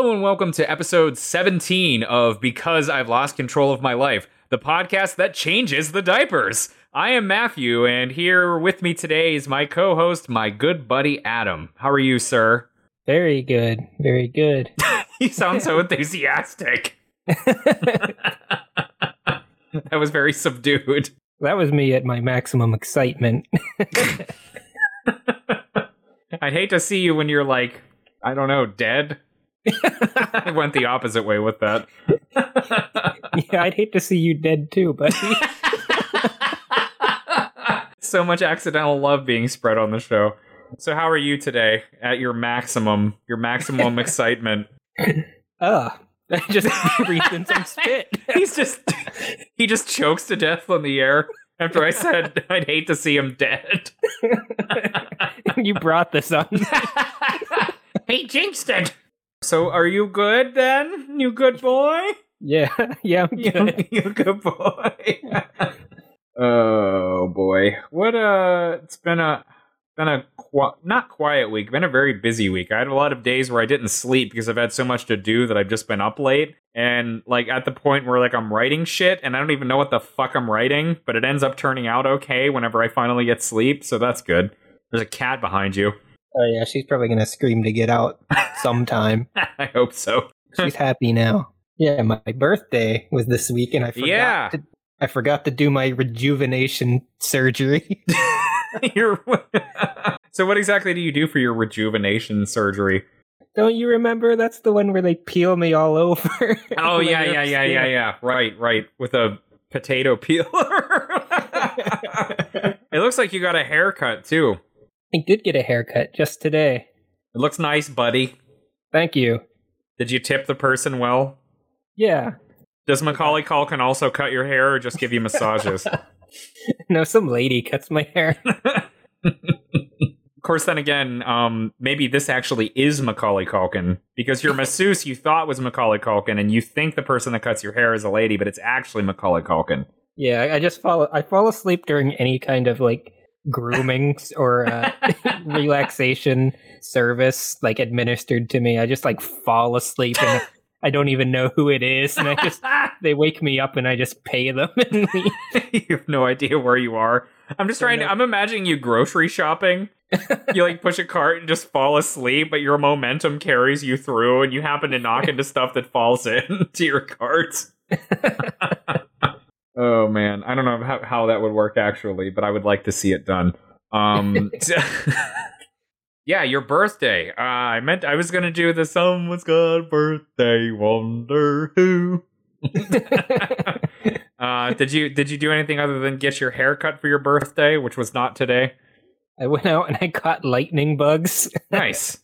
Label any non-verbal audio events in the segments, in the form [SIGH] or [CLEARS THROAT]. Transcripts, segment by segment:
Hello and welcome to episode 17 of Because I've Lost Control of My Life, the podcast that changes the diapers. I am Matthew, and here with me today is my co host, my good buddy Adam. How are you, sir? Very good. Very good. [LAUGHS] you sound so [LAUGHS] enthusiastic. [LAUGHS] that was very subdued. That was me at my maximum excitement. I'd hate to see you when you're like, I don't know, dead. I went the opposite way with that. [LAUGHS] yeah, I'd hate to see you dead too, buddy. [LAUGHS] so much accidental love being spread on the show. So how are you today at your maximum, your maximum [LAUGHS] excitement? Uh, Ugh. I just breathed in some spit. He's just he just chokes to death on the air after I said I'd hate to see him dead. you brought this on. he jinxed it. So are you good then? You good boy? Yeah, [LAUGHS] yeah, I'm good. [LAUGHS] You, good boy. [LAUGHS] oh boy. What uh it's been a been a qu- not quiet week, been a very busy week. I had a lot of days where I didn't sleep because I've had so much to do that I've just been up late and like at the point where like I'm writing shit and I don't even know what the fuck I'm writing, but it ends up turning out okay whenever I finally get sleep, so that's good. There's a cat behind you. Oh yeah, she's probably gonna scream to get out sometime. [LAUGHS] I hope so. she's happy now. Yeah, my birthday was this week, and I forgot. Yeah. To, I forgot to do my rejuvenation surgery. [LAUGHS] [LAUGHS] So what exactly do you do for your rejuvenation surgery? Don't you remember? That's the one where they peel me all over. Oh yeah, yeah, yeah, yeah, yeah. Right, right. With a potato peeler. it looks like you got a haircut too. I did get a haircut just today. It looks nice, buddy. Thank you. Did you tip the person well? Yeah. Does Macaulay Culkin also cut your hair or just give you massages? [LAUGHS] No, some lady cuts my hair. [LAUGHS] Of course, then again, um, maybe this actually is Macaulay Culkin because your masseuse you thought was Macaulay Culkin, and you think the person that cuts your hair is a lady, but it's actually Macaulay Culkin. Yeah, I- I just fall. I fall asleep during any kind of like grooming or uh, [LAUGHS] relaxation service like administered to me. I just like fall asleep and [LAUGHS] I don't even know who it is, and I just [LAUGHS] they wake me up and I just pay them and leave. you have no idea where you are. I'm just trying to. I'm imagining you grocery shopping. you like push a cart and just fall asleep, but your momentum carries you through, and you happen to knock into stuff that falls into your cart. Oh man, I don't know how, how that would work actually, but I would like to see it done. Um, [LAUGHS] yeah, your birthday. Uh, I meant I was gonna do the someone's got birthday, wonder who. [LAUGHS] uh, did you did you do anything other than get your hair cut for your birthday, which was not today? I went out and I caught lightning bugs [LAUGHS] Nice.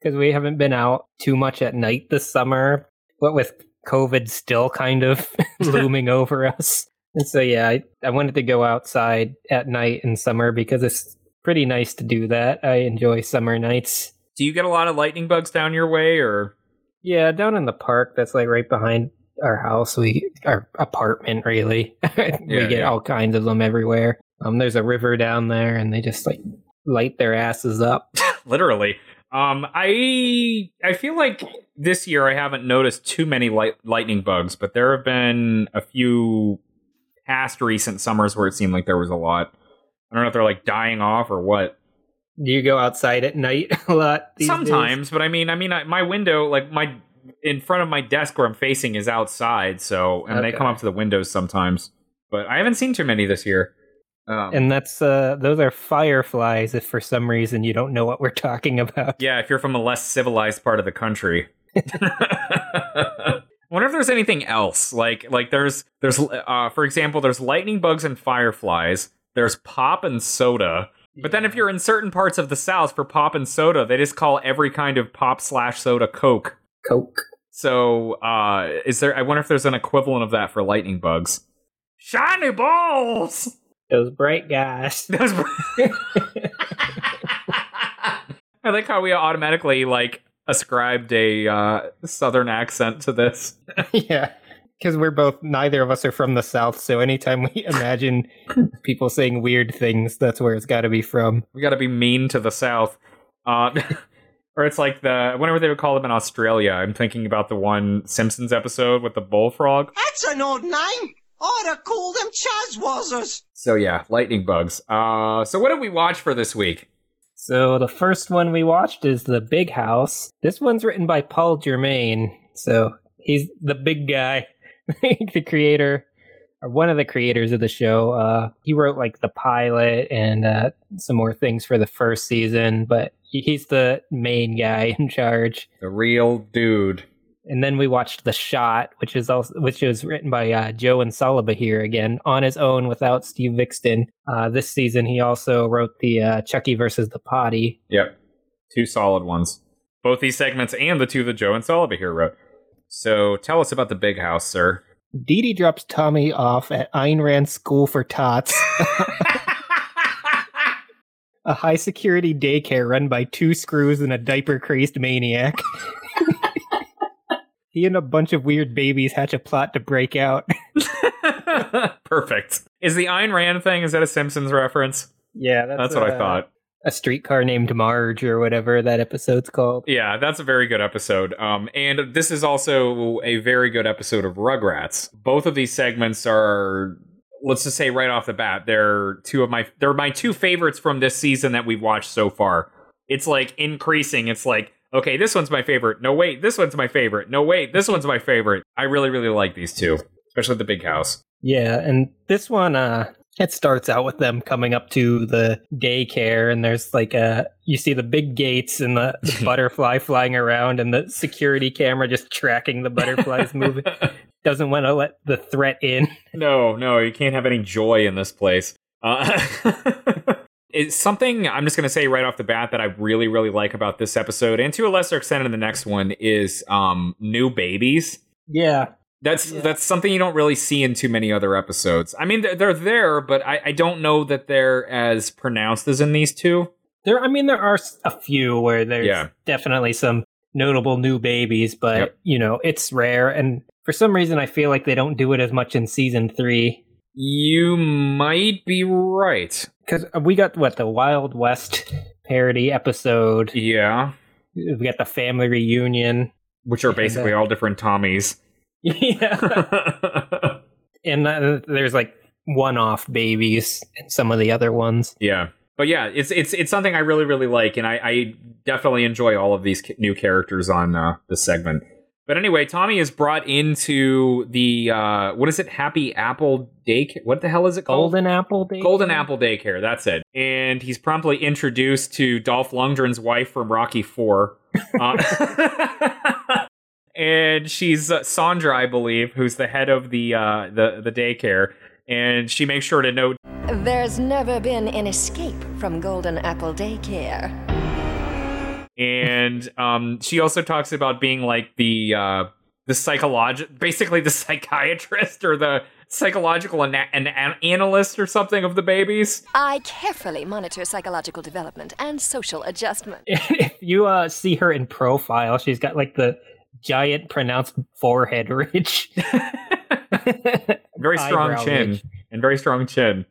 because we haven't been out too much at night this summer. What with COVID still kind of looming over us. And so, yeah, I, I wanted to go outside at night in summer because it's pretty nice to do that. I enjoy summer nights. Do you get a lot of lightning bugs down your way, or Yeah, down in the park that's like right behind our house, we our apartment really. [LAUGHS] we Yeah, get yeah. all kinds of them everywhere. Um, there's a river down there, and they just like light their asses up. [LAUGHS] [LAUGHS] literally? Um, I I feel like this year I haven't noticed too many light, lightning bugs, but there have been a few past recent summers where it seemed like there was a lot. I don't know if they're like dying off or what. Do you go outside at night [LAUGHS] a lot? these days? Sometimes, but I mean, I mean, I, my window, like my in front of my desk where I'm facing, is outside. So, and they come up to the windows sometimes. But I haven't seen too many this year. Um, And that's uh those are fireflies if for some reason you don't know what we're talking about. yeah, if you're from a less civilized part of the country. [LAUGHS] [LAUGHS] I wonder if there's anything else like like there's there's uh for example there's lightning bugs and fireflies there's pop and soda but then if you're in certain parts of the south for pop and soda they just call every kind of pop slash soda coke Coke. So, uh, is there? I wonder if there's an equivalent of that for lightning bugs. Shiny balls. Those bright guys. [LAUGHS] Those. Bright- [LAUGHS] [LAUGHS] I like how we automatically like ascribed a uh, southern accent to this. [LAUGHS] yeah. Because we're both, neither of us are from the South, so anytime we [LAUGHS] imagine people saying weird things, that's where it's got to be from. We got to be mean to the south. Uh, [LAUGHS] Or it's like the whatever they would call them in Australia. I'm thinking about the one Simpsons episode with the bullfrog. That's an odd name. I'd have called them Chazwazzers. So yeah, lightning bugs. Uh, so what did we watch for this week? So the first one we watched is The Big House. This one's written by Paul Germain. So he's the big guy, [LAUGHS] the creator or one of the creators of the show. Uh, he wrote like the pilot and uh, some more things for the first season, but he's the main guy [LAUGHS] in charge. The real dude. And then we watched The Shot, which is also which was written by uh, Joe Ansolabehere again on his own without Steve Viksten. Uh, this season, he also wrote the uh, Chuckie versus the Potty. Yep, two solid ones. Both these segments and the two that Joe Ansolabehere wrote. So tell us about the big house, sir. Didi drops Tommy off at Ayn Rand School for Tots. [LAUGHS] a high security daycare run by two screws and a diaper crazed maniac. [LAUGHS] he and a bunch of weird babies hatch a plot to break out. [LAUGHS] Perfect. Is the Ayn Rand thing, is that a Simpsons reference? Yeah, that's, that's what uh, I thought. A streetcar named Marge or whatever that episode's called. Yeah, that's a very good episode. Um, and this is also a very good episode of Rugrats. Both of these segments are let's just say right off the bat, they're two of my they're my two favorites from this season that we've watched so far. It's like increasing. It's like okay, this one's my favorite. No, wait, this one's my favorite. No, wait, this one's my favorite. I really, really like these two, especially the big house. Yeah, and this one, uh, it starts out with them coming up to the daycare, and there's like a you see the big gates and the, the [LAUGHS] butterfly flying around, and the security camera just tracking the butterflies [LAUGHS] moving. Doesn't want to let the threat in. No, no, you can't have any joy in this place. Uh, [LAUGHS] it's something I'm just going to say right off the bat that I really, really like about this episode, and to a lesser extent in the next one, is um, new babies. Yeah, that's Yeah. that's something you don't really see in too many other episodes. I mean, they're, they're there, but I, I don't know that they're as pronounced as in these two. there. I mean, there are a few where there's Yeah. definitely some notable new babies, but Yep. you know, it's rare. And for some reason, I feel like they don't do it as much in season three. You might be right. Because we got what the Wild West parody episode. Yeah, We got the family reunion. which are And, uh, basically all different Tommies. [LAUGHS] yeah, [LAUGHS] and uh, there's like one-off babies in some of the other ones. yeah, but yeah, it's it's it's something I really really like, and I, I definitely enjoy all of these new characters on uh, this segment. But anyway, Tommy is brought into the uh, what is it? Happy Apple Day? What the hell is it called? Golden Apple Day. Golden Apple Daycare, that's it. And he's promptly introduced to Dolph Lundgren's wife from Rocky Four. Uh, [LAUGHS] and she's uh, Sandra, I believe, who's the head of the uh, the the daycare. And she makes sure to note There's never been an escape from Golden Apple Daycare. And um, she also talks about being like the uh, the psychological, basically the [LAUGHS] psychiatrist or the psychological ana- an, an analyst or something of the babies. I carefully monitor psychological development and social adjustment. [LAUGHS] if you uh, see her in profile, she's got like the giant pronounced forehead ridge. [LAUGHS] Very strong Eyebrow chin ridge. and very strong chin.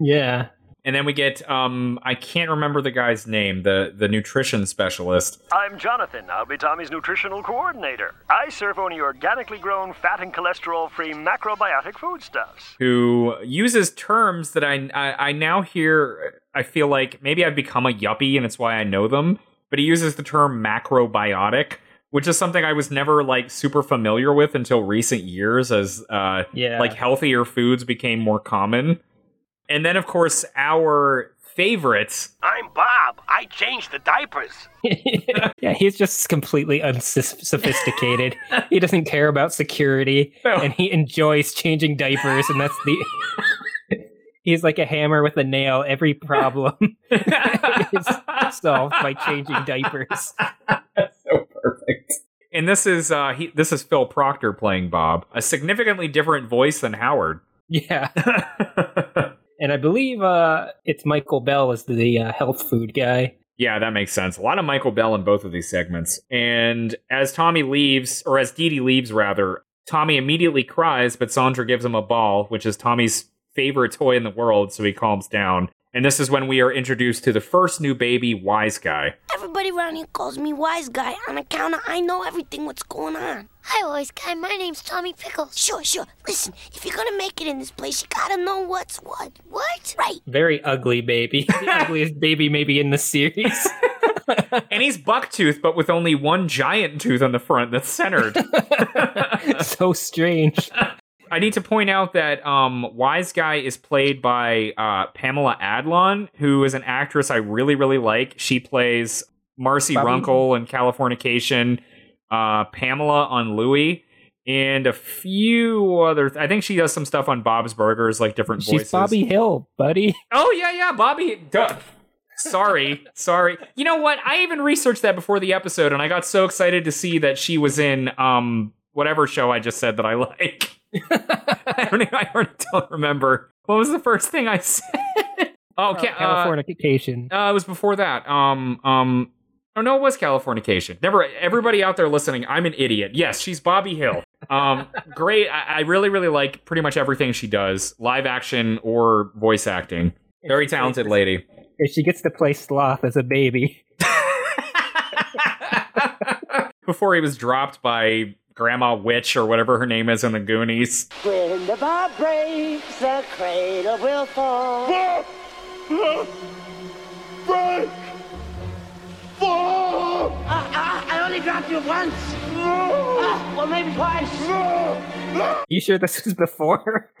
Yeah. And then we get um I can't remember the guy's name, the the nutrition specialist. I'm Jonathan. I'll be Tommy's nutritional coordinator. I serve only organically grown, fat and cholesterol free macrobiotic foodstuffs. who uses terms that I, I I now hear. I feel like maybe I've become a yuppie and it's why I know them. But he uses the term macrobiotic, which is something I was never like super familiar with until recent years, as uh, Yeah. like healthier foods became more common. And then, of course, our favorites. I'm Bob. I changed the diapers. [LAUGHS] [LAUGHS] yeah, he's just completely unsophisticated. he doesn't care about security, No. and he enjoys changing diapers, and that's the. [LAUGHS] he's like a hammer with a nail. Every problem is solved by changing diapers. so perfect. And this is uh, he, this is Phil Proctor playing Bob, a significantly different voice than Howard. Yeah, and I believe uh, it's Michael Bell as the uh, health food guy. Yeah, that makes sense. A lot of Michael Bell in both of these segments. And as Tommy leaves, or as Didi leaves, rather, Tommy immediately cries, but Sandra gives him a ball, which is Tommy's favorite toy in the world, so he calms down. And this is when we are introduced to the first new baby, Wise Guy. Everybody around here calls me Wise Guy on account of I know everything what's going on. Hi, Wise Guy. My name's Tommy Pickles. Sure, sure. Listen, if you're gonna make it in this place, you gotta know what's what. What? Right. Very ugly baby. [LAUGHS] The ugliest baby maybe in the series. [LAUGHS] And he's bucktooth, but with only one giant tooth on the front that's centered. [LAUGHS] so strange. I need to point out that um, Wise Guy is played by uh, Pamela Adlon, who is an actress I really, really like. She plays Marcy Bobby? Runkle in Californication, uh, Pamela on Louie, and a few other. I think she does some stuff on Bob's Burgers, like different She's voices. Bobby Hill, buddy. [LAUGHS] Oh yeah, yeah, Bobby. Duh. Sorry, sorry. You know what? I even researched that before the episode, and I got so excited to see that she was in um whatever show I just said that I [LAUGHS] like. I don't. even- I don't remember. What was the first thing I said? [LAUGHS] Oh, ca- uh, Californication. uh, it was before that. Um, um, oh no, it was Californication. Never. Everybody out there listening, I'm an idiot. Yes, she's Bobby Hill. Um, [LAUGHS] great. I, I really, really like pretty much everything she does, live action or voice acting. Very talented lady. If she gets to play sloth as a baby. [LAUGHS] Before he was dropped by Grandma Witch or whatever her name is in the Goonies. When the bar breaks, the cradle will fall. I, I, I only dropped you once. Ah, well, maybe twice. You sure this was before? [LAUGHS]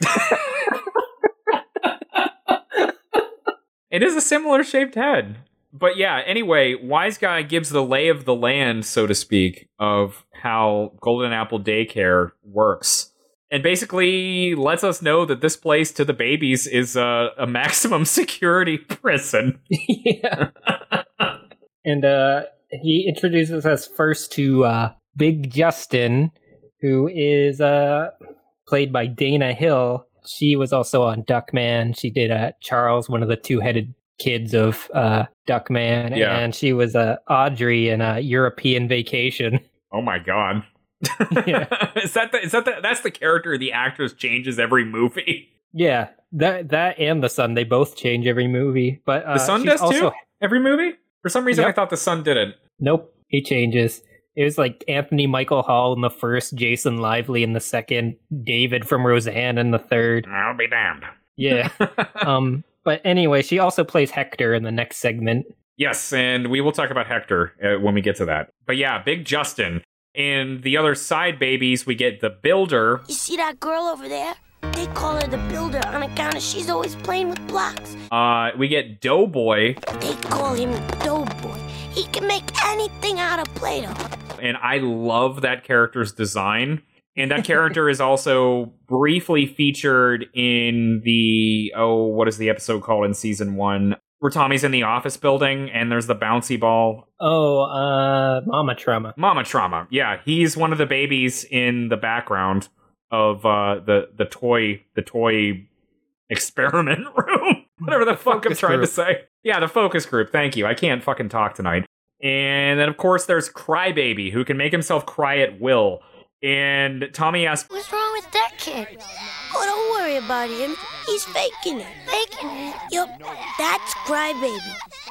It is a similar shaped head. But yeah, anyway, Wise Guy gives the lay of the land, so to speak, of how Golden Apple Daycare works. And basically lets us know that this place to the babies is a, a maximum [LAUGHS] security prison. [LAUGHS] yeah. and uh he introduces us first to uh Big Justin, who is uh played by Dana Hill. She was also on Duckman. She did uh Charles, one of the two-headed kids of uh Duckman, Yeah. and she was uh Audrey in a European Vacation. [LAUGHS] Oh my god. Yeah. [LAUGHS] is that the, is that the, that's the character the actress changes every movie? Yeah, that that and the Sun, they both change every movie. But uh, The Sun does also, too? Every movie? For some reason I thought the sun didn't. Nope, he changes. It was like Anthony Michael Hall in the first, Jason Lively in the second, David from Roseanne in the third. I'll be damned. Yeah. [LAUGHS] um. But anyway, she also plays Hector in the next segment. Yes, and we will talk about Hector uh, when we get to that. But yeah, Big Justin. And the other side babies, we get the Builder. You see that girl over there? They call her the builder on account of she's always playing with blocks. Uh, we get Doughboy, They call him Doughboy. He can make anything out of Play-Doh. and I love that character's design. And that character is also briefly featured in the oh, what is the episode called in season one? Where Tommy's in the office building and there's the bouncy ball. Oh, uh, Mama Trauma. Mama Trauma. Yeah, he's one of the babies in the background of uh, the the toy the toy experiment [LAUGHS] room. Whatever the, fuck I'm trying group. to say. Yeah, the focus group. Thank you. I can't fucking talk tonight. And then of course there's Crybaby, who can make himself cry at will. And Tommy asks, What's wrong with that kid? Oh, don't worry about him. He's faking it. Faking it. Yup, that's Crybaby.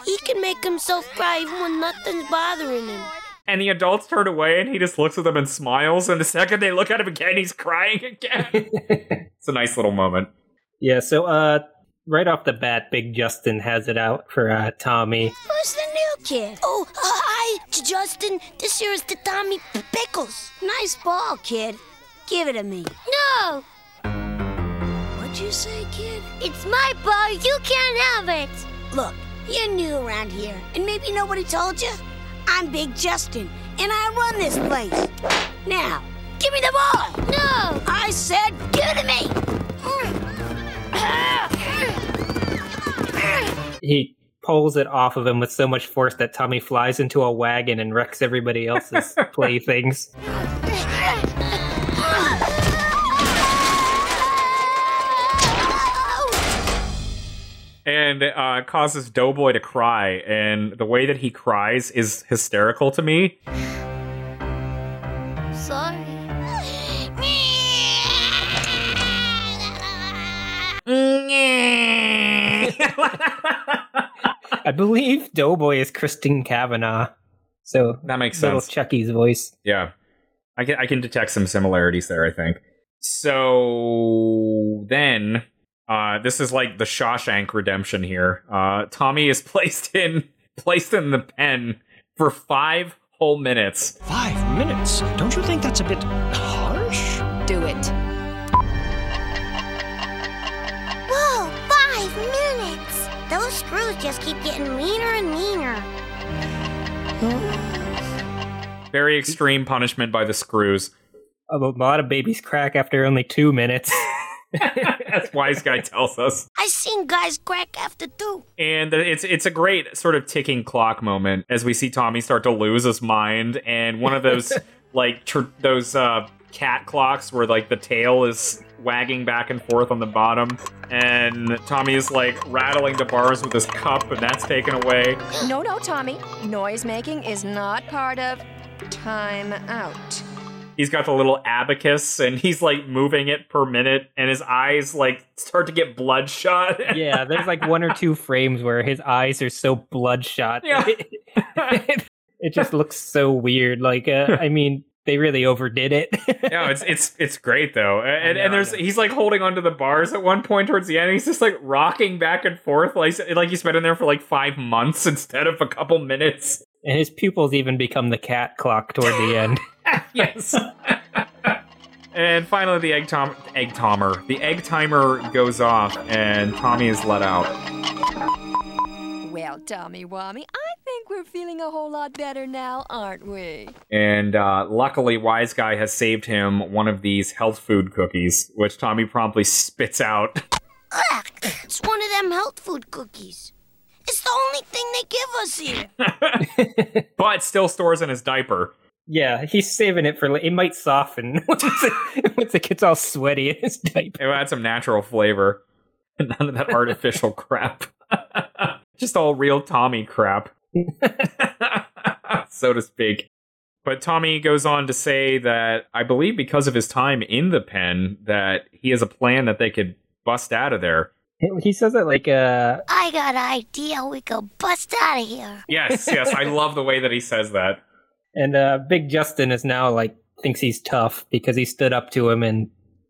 He can make himself cry even when nothing's bothering him. and the adults turn away, and he just looks at them and smiles. And the second they look at him again, he's crying again. [LAUGHS] it's a nice little moment. Yeah. So, uh, right off the bat, Big Justin has it out for uh, Tommy. Who's the new kid? Oh, uh, hi, J- Justin. This here is the Tommy Pickles. Nice ball, kid. Give it to me. No! What'd you say, kid? It's my ball. You can't have it. Look, you're new around here, and maybe nobody told you. I'm Big Justin, and I run this place. Now, give me the ball. No! I said, give it to me. He pulls it off of him with so much force that Tommy flies into a wagon and wrecks everybody else's [LAUGHS] playthings. and uh, causes Doughboy to cry. And the way that he cries is hysterical to me. Sorry. [LAUGHS] I believe Doughboy is Christine Cavanaugh. So that makes little sense. Chuckie's voice. Yeah. I can I can detect some similarities there, I think. So then uh this is like the Shawshank redemption here. Uh Tommy is [LAUGHS] placed in placed in the pen for 5 whole minutes. Five minutes? Don't you think that's a bit harsh? Do it. Just keep getting meaner and meaner. Very extreme punishment by the screws. A lot of babies crack after only two minutes. [LAUGHS] As wise guy tells us. I seen guys crack after two. And it's it's a great sort of ticking clock moment as we see Tommy start to lose his mind, and one of those [LAUGHS] like tr- those uh, cat clocks where like the tail is wagging back and forth on the bottom, and Tommy is like rattling the bars with his cup, and that's taken away. No, no, Tommy. Noise making is not part of time out. He's got the little abacus, and he's like moving it per minute, and his eyes like start to get bloodshot. [LAUGHS] yeah, there's like one or two frames where his eyes are so bloodshot. Yeah. [LAUGHS] it just looks so weird. Like, uh, I mean, they really overdid it. [LAUGHS] no, it's it's it's great though, and know, and there's he's like holding onto the bars at one point towards the end. He's just like rocking back and forth, like like he's been in there for like five months [LAUGHS] instead of a couple minutes. and his pupils even become the cat clock toward the end. [LAUGHS] yes. and finally, the egg tom egg timer the egg timer goes off, and Tommy is let out. Well, Tommy Wammy, I think we're feeling a whole lot better now, aren't we? And uh, luckily, Wise Guy has saved him one of these health food cookies, which Tommy promptly spits out. Ugh, it's one of them health food cookies. It's the only thing they give us here. [LAUGHS] [LAUGHS] but still stores in his diaper. Yeah, he's saving it for. la- It might soften [LAUGHS] once it, once it gets all sweaty in his diaper. It will add some natural flavor. None of that artificial crap. Just all real Tommy crap. [LAUGHS] so to speak. But Tommy goes on to say that I believe because of his time in the pen that he has a plan that they could bust out of there. He says it like uh I got an idea. We could bust out of here. Yes, yes, I love the way that he says that. and uh Big Justin is now like thinks he's tough because he stood up to him and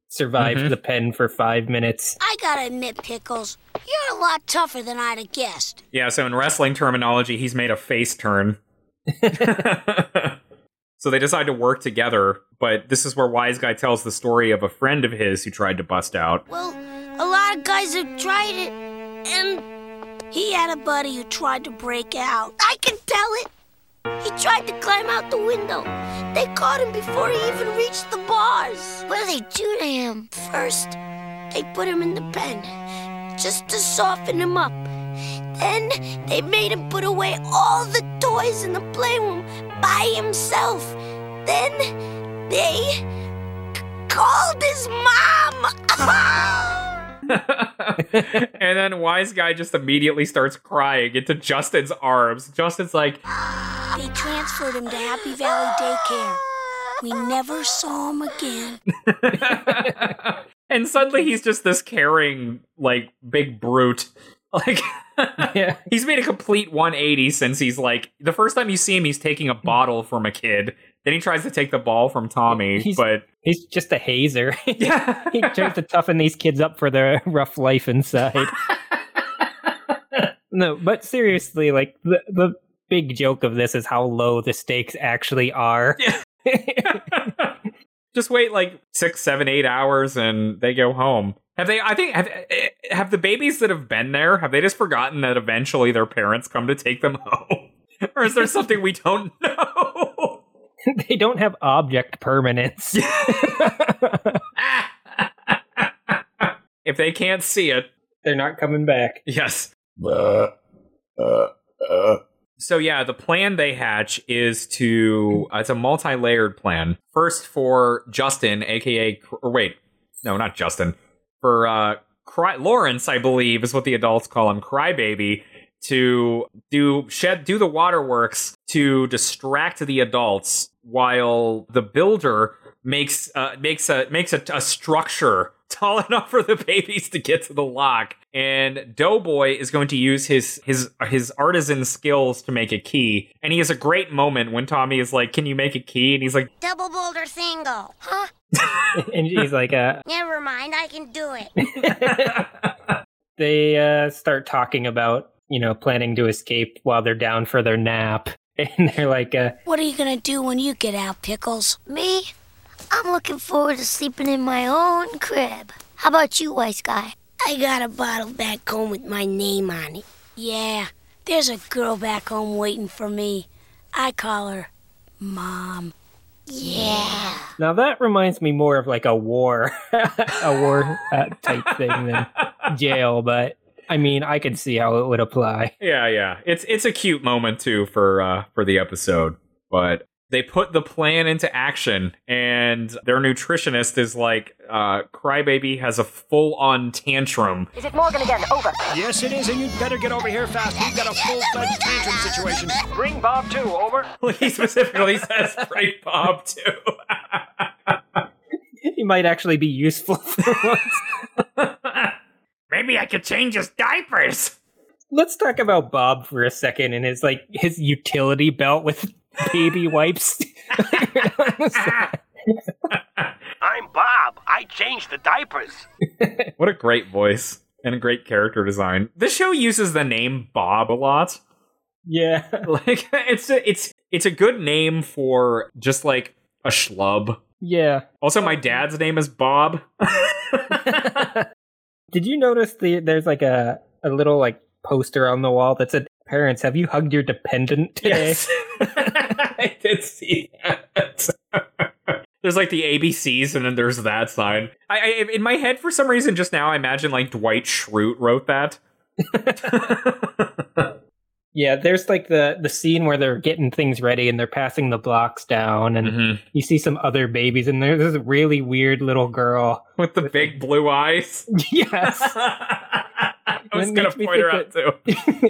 survived Mhm. the pen for five minutes. I gotta admit, Pickles, you're a lot tougher than I'd have guessed. Yeah, so in wrestling terminology, he's made a face turn. [LAUGHS] [LAUGHS] so they decide to work together, but this is where Wise Guy tells the story of a friend of his who tried to bust out. Well, a lot of guys have tried it, and he had a buddy who tried to break out. I can tell it. He tried to climb out the window. They caught him before he even reached the bars. What did they do to him? First, they put him in the pen, just to soften him up. Then they made him put away all the toys in the playroom by himself. Then they called his mom. [LAUGHS] [LAUGHS] and then Wise Guy just immediately starts crying into Justin's arms. Justin's like, They transferred him to Happy Valley Daycare. We never saw him again. [LAUGHS] and suddenly he's just this caring, like, big brute. [LAUGHS] Like, Yeah. he's made a complete 180 since he's like, the first time you see him, he's taking a bottle from a kid. Then he tries to take the ball from Tommy, He's- but He's just a hazer. yeah, [LAUGHS] [LAUGHS] he tries to toughen these kids up for their [LAUGHS] rough life inside. no, but seriously, like the the big joke of this is how low the stakes actually are. just wait like six, seven, eight hours, and they go home. Have they? I think have eh, have the babies that have been there. Have they just forgotten that eventually their parents come to take them home, or is there something we don't know? [LAUGHS] they don't have object permanence. [LAUGHS] if they can't see it, They're not coming back. yes. So yeah, the plan they hatch is to uh, it's a multi-layered plan. First for Justin, aka or wait, no, not Justin. For uh Cry- Lawrence, I believe is what the adults call him, Crybaby, to do shed do the waterworks to distract the adults while the builder makes uh, makes a makes a, a structure [LAUGHS] tall enough for the babies to get to the lock. And Doughboy is going to use his his his artisan skills to make a key. And he has a great moment when Tommy is like, "Can you make a key?" And he's like, Double boulder single. Huh? [LAUGHS] and he's like, uh, [LAUGHS] Never mind, I can do it. they uh, start talking about, you know, planning to escape while they're down for their nap. [LAUGHS] And they're like, uh, What are you gonna do when you get out, Pickles? Me? I'm looking forward to sleeping in my own crib. How about you, Wise Guy? I got a bottle back home with my name on it. Yeah, there's a girl back home waiting for me. I call her Mom. Yeah. now that reminds me more of like a war, [LAUGHS] a war uh, type thing than [LAUGHS] jail. But I mean, I can see how it would apply. [LAUGHS] Yeah, yeah. It's it's a cute moment too for uh for the episode. But they put the plan into action and their nutritionist is like uh Crybaby has a full on tantrum. Is it Morgan again? Over. Yes, it is, and you'd better get over here fast. We've got a full-fledged tantrum situation. Bring Bob too, over. [LAUGHS] he specifically says bring Bob too. [LAUGHS] He might actually be useful for once. Maybe I could change his diapers. Let's talk about Bob for a second and his like his utility belt with baby [LAUGHS] wipes. I'm Bob. I change the diapers. What a great voice and a great character design. This show uses the name Bob a lot. yeah. [LAUGHS] Like it's a, it's it's a good name for just like a schlub. Yeah. Also, my dad's name is Bob. [LAUGHS] Did you notice the there's like a a little like poster on the wall that said parents have you hugged your dependent today? Yes. [LAUGHS] [LAUGHS] I did see that. [LAUGHS] there's like the ABCs, and then there's that sign. I, I in my head for some reason just now I imagine like Dwight Schrute wrote that. Yeah, there's like the the scene where they're getting things ready and they're passing the blocks down and Mhm. you see some other babies and there's this really weird little girl. With the big blue eyes. [LAUGHS] [LAUGHS] Yes. I was gonna point her out too.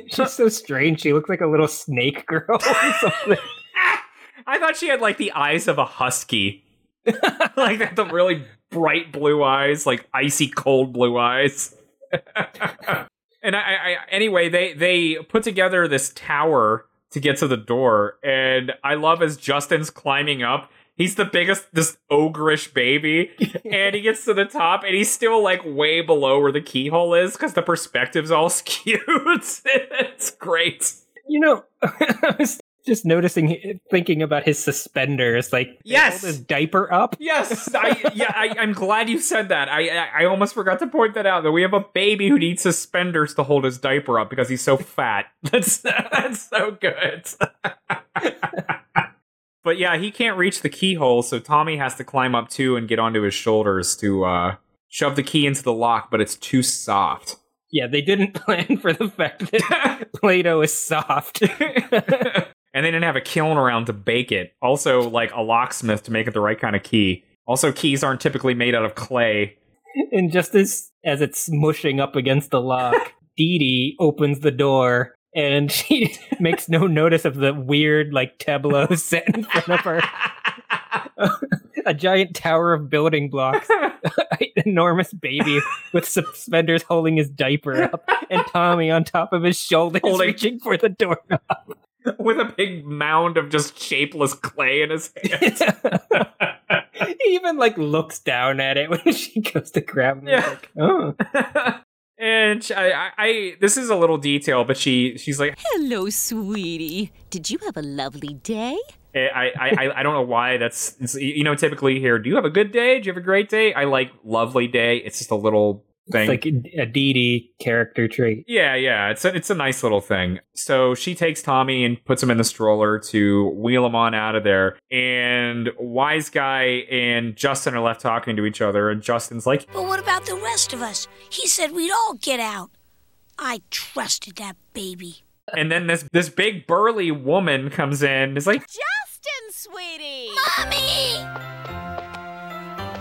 [LAUGHS] She's so strange. She looks like a little snake girl or something. I thought she had like the eyes of a husky. like that, the really bright blue eyes, like icy cold blue eyes. And I, I, anyway, they they put together this tower to get to the door, and I love as Justin's climbing up. He's the biggest, this ogreish baby, [LAUGHS] and he gets to the top, and he's still like way below where the keyhole is because the perspective's all [LAUGHS] skewed. [LAUGHS] it's great. You know, I was just noticing, thinking about his suspenders. Like, Yes! his diaper up. Yes, [LAUGHS] I, yeah, I, I'm glad you said that. I, I I almost forgot to point that out. That we have a baby who needs suspenders to hold his diaper up because he's so fat. [LAUGHS] That's that's so good. [LAUGHS] but yeah, he can't reach the keyhole, so Tommy has to climb up too and get onto his shoulders to uh, shove the key into the lock. But it's too soft. Yeah, they didn't plan for the fact that Play-Doh is soft. And they didn't have a kiln around to bake it. Also, like a locksmith to make it the right kind of key. Also, keys aren't typically made out of clay. [LAUGHS] and just as as it's mushing up against the lock, [LAUGHS] Didi opens the door and [LAUGHS] she makes no notice of the weird like tableau set in front of her. a giant tower of building blocks, an enormous baby with suspenders holding his diaper up, and Tommy on top of his shoulders Holding- reaching for the doorknob. [LAUGHS] with a big mound of just shapeless clay in his [LAUGHS] hands. he even like looks down at it [LAUGHS] when she goes to grab him. Yeah. like, oh. and she, I, I, I, this is a little detail, but she, she's like, Hello, sweetie. Did you have a lovely day? Eh, I, I, I, I don't know why that's, it's, you know, typically here, do you have a good day? Do you have a great day? I like lovely day. It's just a little thing. It's like a Didi character trait. Yeah, yeah, it's a, it's a nice little thing. So she takes Tommy and puts him in the stroller to wheel him on out of there. And Wise Guy and Justin are left talking to each other. And Justin's like, But what about the rest of us? He said we'd all get out. I trusted that baby. and then this this big burly woman comes in. and Is like, Justin, sweetie. Mommy!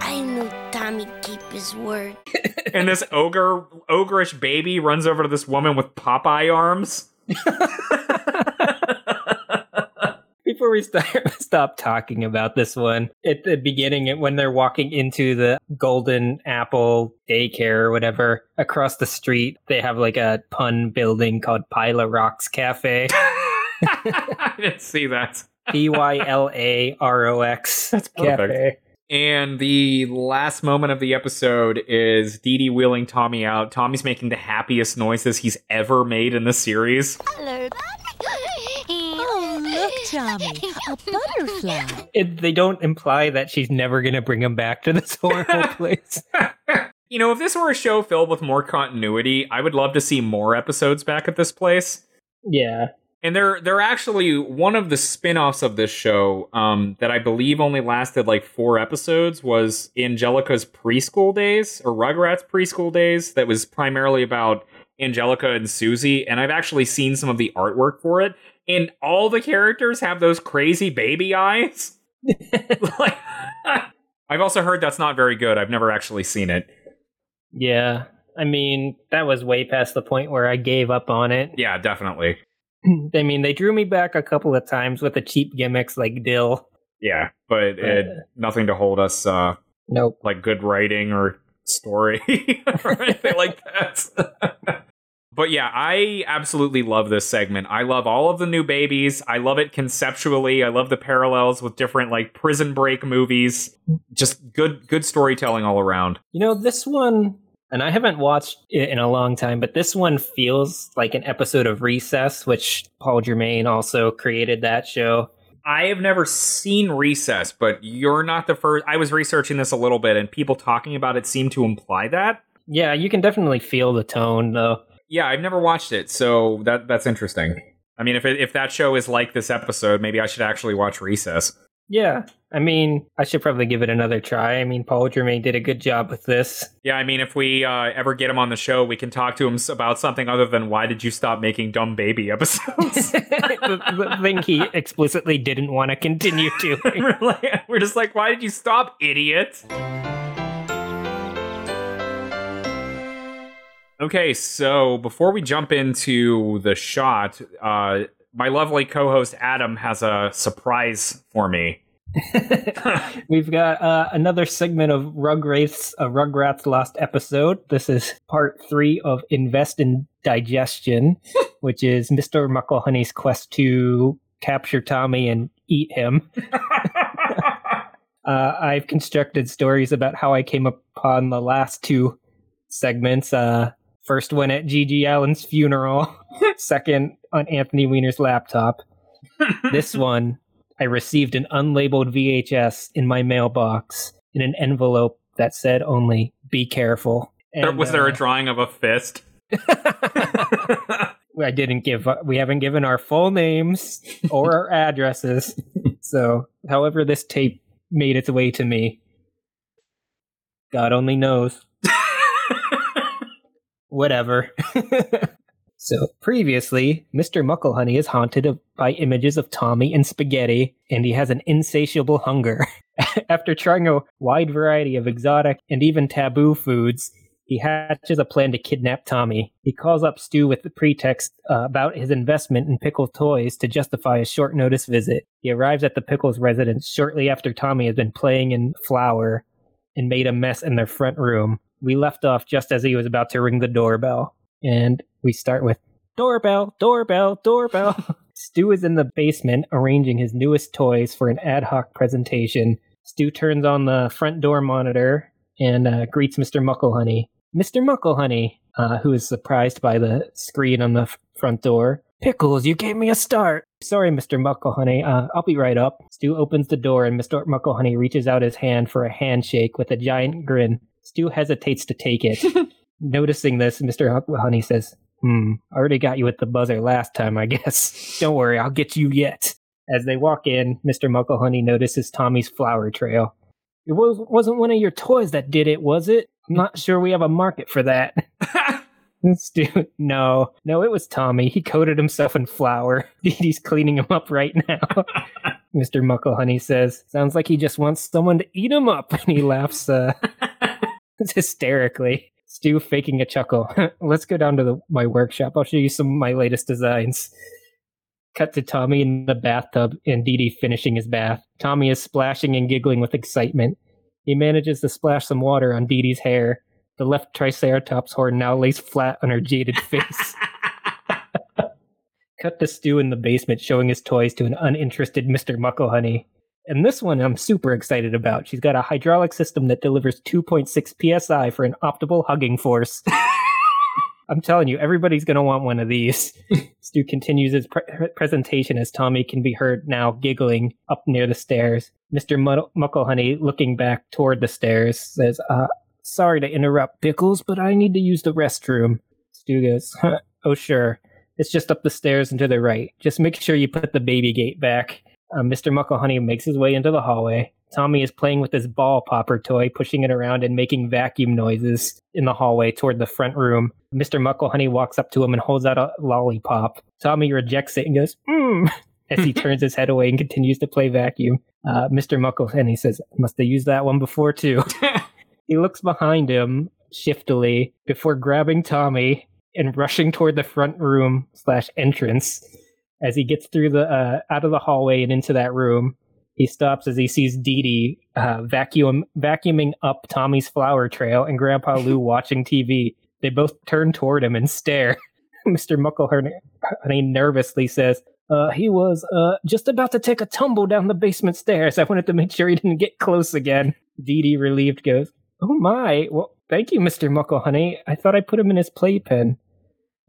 I knew Tommy'd keep his word. [LAUGHS] and this ogre ogreish baby runs over to this woman with Popeye arms. Before [LAUGHS] before we start, [LAUGHS] stop talking about this one, at the beginning, when they're walking into the Golden Apple daycare or whatever, across the street, they have like a pun building called Pila Rocks Cafe. I didn't see that. P Y L A R O X. That's perfect. And the last moment of the episode is Didi wheeling Tommy out. Tommy's making the happiest noises he's ever made in the series. Hello. [LAUGHS] Oh, look, Tommy, a [LAUGHS] butterfly. It, they don't imply that she's never going to bring him back to this horrible [LAUGHS] place. You know, if this were a show filled with more continuity, I would love to see more episodes back at this place. Yeah. And they're they're actually one of the spin-offs of this show um, that I believe only lasted like four episodes was Angelica's preschool days or Rugrats preschool days that was primarily about Angelica and Susie and I've actually seen some of the artwork for it and all the characters have those crazy baby eyes. [LAUGHS] like, I've also heard that's not very good. I've never actually seen it. Yeah. I mean, that was way past the point where I gave up on it. Yeah, definitely. [CLEARS THROAT] I mean, they drew me back a couple of times with the cheap gimmicks like Dill. Yeah, but it, nothing to hold us uh Nope. like good writing or story [LAUGHS] or anything like that. [LAUGHS] but yeah, I absolutely love this segment. I love all of the new babies. I love it conceptually. I love the parallels with different like prison break movies. Just good good storytelling all around. You know, this one, and I haven't watched it in a long time, but this one feels like an episode of Recess, which Paul Germain also created that show. I have never seen Recess, but you're not the first. I was researching this a little bit, and people talking about it seem to imply that. Yeah, you can definitely feel the tone, though. Yeah, I've never watched it, so that that's interesting. I mean, if it, if that show is like this episode, maybe I should actually watch Recess. Yeah, I mean, I should probably give it another try. I mean, Paul Germain did a good job with this. Yeah, I mean, if we uh, ever get him on the show, we can talk to him about something other than why did you stop making dumb baby episodes? [LAUGHS] the, the thing he explicitly didn't want to continue [LAUGHS] doing. we're, just like, why did you stop, idiot? Okay, so before we jump into the shot, uh, my lovely co-host Adam has a surprise for me. [LAUGHS] We've got uh, another segment of Rugrats, a Rugrats Lost episode. This is part three of Invest in Digestion, [LAUGHS] which is Mr. Mucklehoney's quest to capture Tommy and eat him. [LAUGHS] uh, I've constructed stories about how I came upon the last two segments. Uh, first one at GG Allin's funeral, second on Anthony Weiner's laptop. [LAUGHS] this one, I received an unlabeled VHS in my mailbox in an envelope that said only "Be careful." There, And, was there uh, a drawing of a fist? [LAUGHS] [LAUGHS] I didn't give. We haven't given our full names or our addresses. So, however, this tape made its way to me, God only knows. Whatever. So, previously, Mr. Mucklehoney is haunted by images of Tommy and spaghetti, and he has an insatiable hunger. [LAUGHS] After trying a wide variety of exotic and even taboo foods, he hatches a plan to kidnap Tommy. He calls up Stu with the pretext uh, about his investment in Pickle Toys to justify a short notice visit. He arrives at the Pickles residence shortly after Tommy has been playing in flour and made a mess in their front room. We left off just as he was about to ring the doorbell. And we start with doorbell, doorbell, doorbell. [LAUGHS] Stu is in the basement arranging his newest toys for an ad hoc presentation. Stu turns on the front door monitor and uh, greets Mr. Mucklehoney. Mr. Mucklehoney, uh, who is surprised by the screen on the f- front door. Pickles, you gave me a start. Sorry, Mr. Mucklehoney. Uh, I'll be right up. Stu opens the door and Mr. Mucklehoney reaches out his hand for a handshake with a giant grin. Stu hesitates to take it. [LAUGHS] Noticing this, Mr. Mucklehoney says, Hmm, I already got you with the buzzer last time, I [LAUGHS] guess. Don't worry, I'll get you yet. As they walk in, Mr. Mucklehoney notices Tommy's flower trail. It was, wasn't one of your toys that did it, was it? I'm not sure we have a market for that. [LAUGHS] Stu, no, no, it was Tommy. He coated himself in flour. [LAUGHS] He's cleaning him up right now. Mr. Mucklehoney says, "Sounds like he just wants someone to eat him up." And he laughs uh, hysterically. Stu faking a chuckle. [LAUGHS] Let's go down to the, my workshop. I'll show you some of my latest designs. Cut to Tommy in the bathtub and Didi finishing his bath. Tommy is splashing and giggling with excitement. He manages to splash some water on Didi's hair. The left Triceratops horn now lays flat on her jaded [LAUGHS] face. Cut to Stu in the basement showing his toys to an uninterested Mr. Mucklehoney. And this one I'm super excited about. She's got a hydraulic system that delivers 2.6 psi for an optimal hugging force. [LAUGHS] I'm telling you, everybody's going to want one of these. [LAUGHS] Stu continues his pre- presentation as Tommy can be heard now giggling up near the stairs. Mr. Mud- Mucklehoney, looking back toward the stairs, says, uh, Sorry to interrupt, Pickles, but I need to use the restroom. Stu goes, Oh, sure. It's just up the stairs and to the right. Just make sure you put the baby gate back. Uh, Mr. Mucklehoney makes his way into the hallway. Tommy is playing with his ball popper toy, pushing it around and making vacuum noises in the hallway toward the front room. Mr. Mucklehoney walks up to him and holds out a lollipop. Tommy rejects it and goes, mmm, [LAUGHS] as he [LAUGHS] turns his head away and continues to play vacuum. Uh, Mr. Mucklehoney says, must have used that one before too. [LAUGHS] he looks behind him shiftily before grabbing Tommy and rushing toward the front room slash entrance. As he gets through the uh, out of the hallway and into that room, he stops as he sees Didi uh, vacuum vacuuming up Tommy's flower trail and Grandpa Lou [LAUGHS] watching TV. They both turn toward him and stare. [LAUGHS] Mr. Mucklehoney nervously says, uh, he was uh, just about to take a tumble down the basement stairs. I wanted to make sure he didn't get close again. Didi, relieved, goes, Oh my, well, thank you, Mr. Mucklehoney. I thought I put him in his playpen.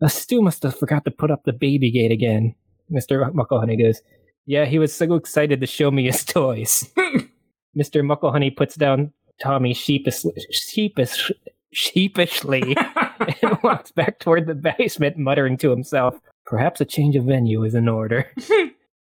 Uh, Stu must have forgot to put up the baby gate again. Mr. Mucklehoney goes, Yeah, he was so excited to show me his [LAUGHS] toys. [LAUGHS] Mr. Mucklehoney puts down Tommy sheepish, sheepish, sheepishly [LAUGHS] and walks back toward the basement, muttering to himself, Perhaps a change of venue is in order.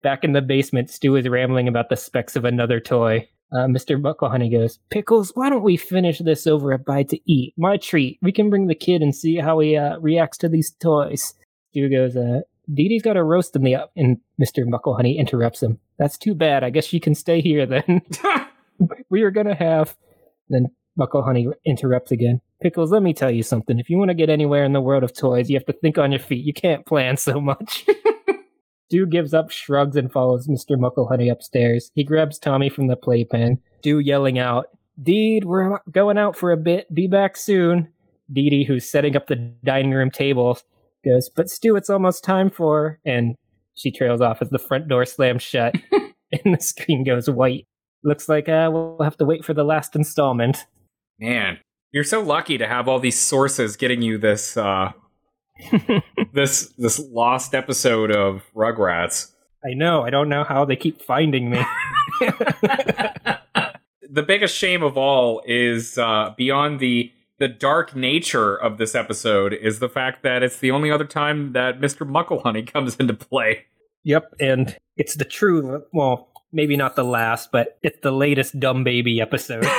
back in the basement, Stu is rambling about the specs of another toy. Uh, Mr. Mucklehoney goes, Pickles, why don't we finish this over at Bite to Eat? My treat. We can bring the kid and see how he uh, reacts to these toys. Stu goes, uh, Didi's got to roast him the up. And Mr. Mucklehoney interrupts him. That's too bad. I guess she can stay here then. [LAUGHS] we are going to have. Then Mucklehoney interrupts again. Pickles, let me tell you something. If you want to get anywhere in the world of toys, you have to think on your feet. You can't plan so much. [LAUGHS] Stu gives up, shrugs, and follows Mr. Mucklehoney upstairs. He grabs Tommy from the playpen. Stu yelling out, Deed, we're going out for a bit. Be back soon. Didi, who's setting up the dining room table, goes, But Stu, it's almost time for. And she trails off as the front door slams shut [LAUGHS] and the screen goes white. Looks like uh, we'll have to wait for the last installment. Man, you're so lucky to have all these sources getting you this uh [LAUGHS] this this lost episode of Rugrats. I know. I don't know how they keep finding me. [LAUGHS] the biggest shame of all is uh beyond the the dark nature of this episode is the fact that it's the only other time that Mr. Mucklehoney [LAUGHS] comes into play. Yep, and it's the true, well, maybe not the last, but it's the latest Dumb Baby episode. [LAUGHS]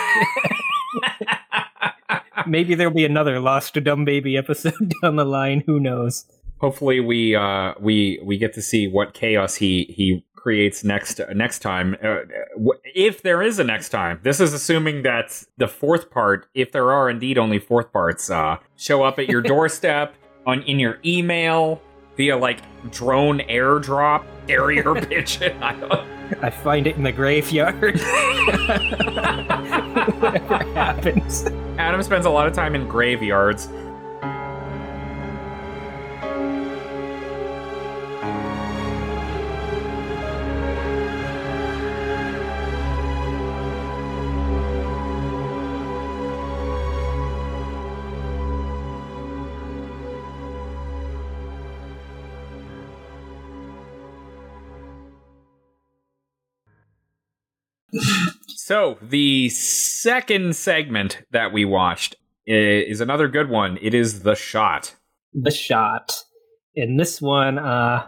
maybe there'll be another Lost to Dumb Baby episode [LAUGHS] down the line. Who knows? Hopefully, we uh, we we get to see what chaos he he creates next next time, uh, if there is a next time. This is assuming that the fourth part, if there are indeed only fourth parts, uh, show up at your [LAUGHS] doorstep on in your email via like drone airdrop, carrier [LAUGHS] pigeon. I don't. I find it in the graveyard. [LAUGHS] Whatever happens. Adam spends a lot of time in graveyards. So, the second segment that we watched is another good one. It is The Shot. The Shot. In this one, uh,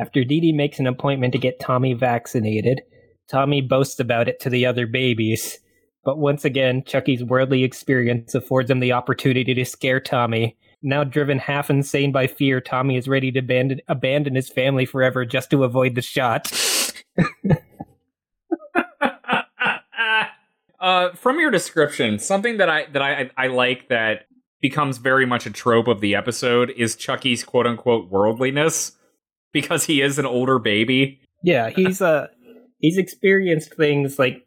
after Didi makes an appointment to get Tommy vaccinated, Tommy boasts about it to the other babies. But once again, Chuckie's worldly experience affords him the opportunity to scare Tommy. Now driven half insane by fear, Tommy is ready to abandon, abandon his family forever just to avoid the shot. [LAUGHS] Uh, from your description, something that I that I I like that becomes very much a trope of the episode is Chuckie's quote unquote worldliness. because he is an older baby. Yeah, he's uh he's experienced things like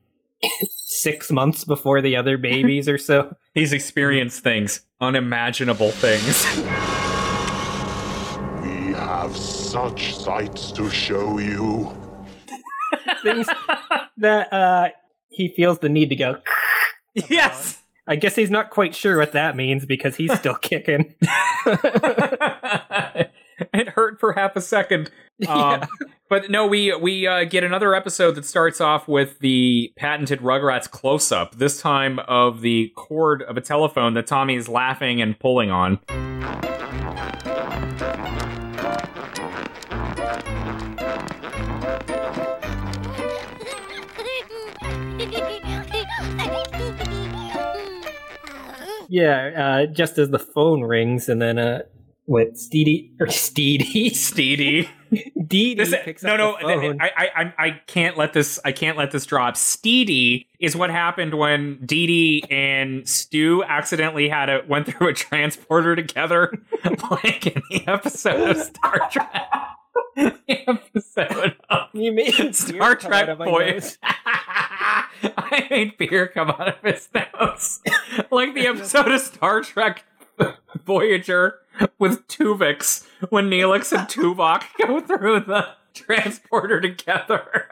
six months before the other babies or so. [LAUGHS] He's experienced things, unimaginable things. We have such sights to show you. things that uh he feels the need to go. [LAUGHS] Yes. I guess he's not quite sure what that means because he's still [LAUGHS] kicking. [LAUGHS] it hurt for half a second. Um, But no, we we uh, get another episode that starts off with the patented Rugrats close up. This time of the cord of a telephone that Tommy is laughing and pulling on. Yeah, uh, just as the phone rings, and then uh, what? Stidi or [LAUGHS] Stidi? Stidi. [LAUGHS] Dee This, picks no, up no, the phone. I, I, I, I can't let this. I can't let this drop. Stidi is what happened when Didi and Stu accidentally had a went through a [LAUGHS] transporter together, like in the episode of Star Trek. Episode of you made Star beer come out Trek of my Boy. nose. [LAUGHS] I made beer come out of his nose, [LAUGHS] like the episode of Star Trek Voyager with Tuvix when Neelix and Tuvok [LAUGHS] go through the transporter together.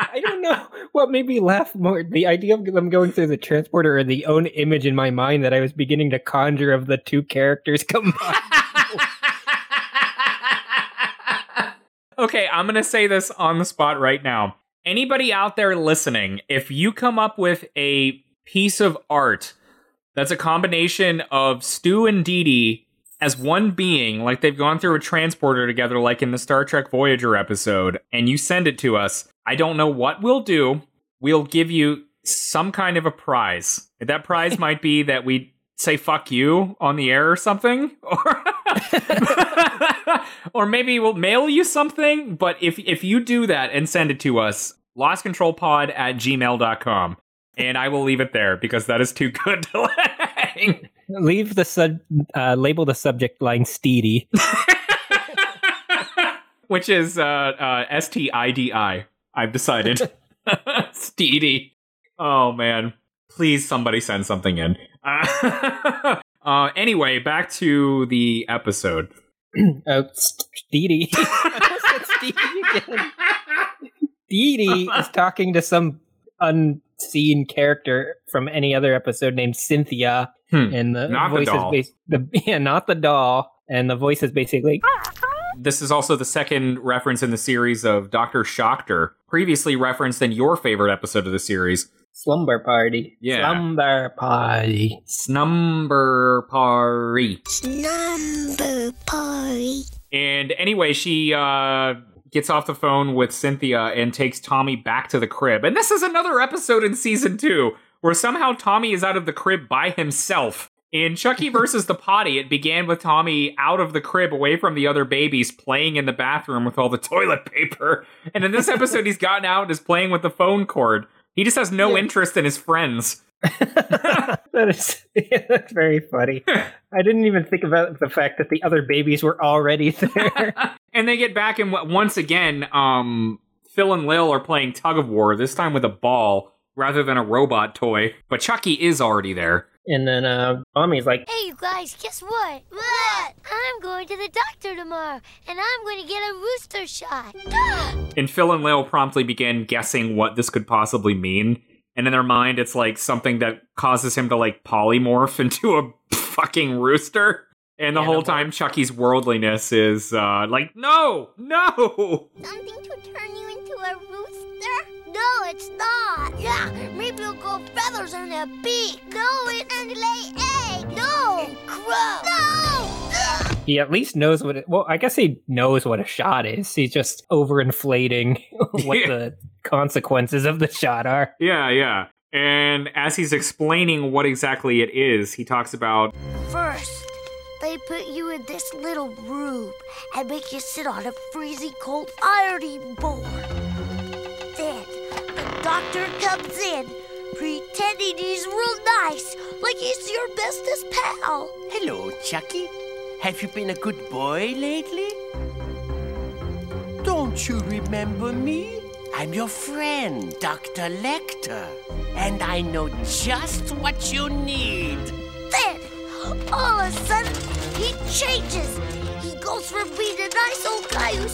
I don't know what made me laugh more. The idea of them going through the transporter or the own image in my mind that I was beginning to conjure of the two characters combined. Okay, I'm going to say this on the spot right now. Anybody out there listening, if you come up with a piece of art that's a combination of Stu and Didi as one being, like they've gone through a transporter together, like in the Star Trek Voyager episode, and you send it to us, I don't know what we'll do. We'll give you some kind of a prize. That prize [LAUGHS] might be that we say fuck you on the air or something or [LAUGHS] [LAUGHS] or maybe we'll mail you something but if if you do that and send it to us lostcontrolpod at gmail.com and i will leave it there because that is too good to [LAUGHS] hang. Leave the sub, uh, label the subject line Stidi. [LAUGHS] which is uh uh s-t-i-d-i i've decided. [LAUGHS] Stidi. Oh man. Please somebody send something in. Uh, uh anyway back to the episode oh, Stidi. Stidi again. Dee [LAUGHS] [LAUGHS] is talking to some unseen character from any other episode named Cynthia, Hmm. and the Not the voice doll. is bas- the [LAUGHS] yeah, not the doll, and the voice is basically This is also the second reference in the series of Dr. Shocker, previously referenced in your favorite episode of the series, slumber party. Yeah. slumber party. Snumber Party. Number party. And anyway, she uh, gets off the phone with Cynthia and takes Tommy back to the crib. And this is another episode in season two where somehow Tommy is out of the crib by himself. In Chuckie [LAUGHS] versus the Potty, it began with Tommy out of the crib away from the other babies playing in the bathroom with all the toilet paper. And in this episode, he's gotten out and is playing with the phone cord. He just has no interest in his friends. [LAUGHS] [LAUGHS] that is [LAUGHS] that's very funny. I didn't even think about the fact that the other babies were already there. and they get back and once again um phil and lil are playing tug of war this time with a ball rather than a robot toy but chuckie is already there and then uh Tommy's like, Hey, you guys, guess what? What? I'm going to the doctor tomorrow, and I'm going to get a rooster shot. [GASPS] and phil and lil promptly begin guessing what this could possibly mean and in their mind it's like something that causes him to like polymorph [LAUGHS] into a fucking rooster and the whole time chuckie's worldliness is uh like no no Something to turn you into a rooster? No, it's not. Yeah, maybe it'll grow feathers on their beak. No, it's and lay eggs. No, and crow. No. he at least knows what it well, I guess he knows what a shot is. He's just overinflating [LAUGHS] what the [LAUGHS] consequences of the shot are. Yeah, yeah. And as he's explaining what exactly it is, he talks about First, they put you in this little room and make you sit on a freezing cold ironing board. Doctor comes in, pretending he's real nice, like he's your bestest pal. Hello, Chuckie. Have you been a good boy lately? Don't you remember me? I'm your friend, Dr. Lecter. And I know just what you need. Then, all of a sudden, he changes. He goes from being a nice old guy who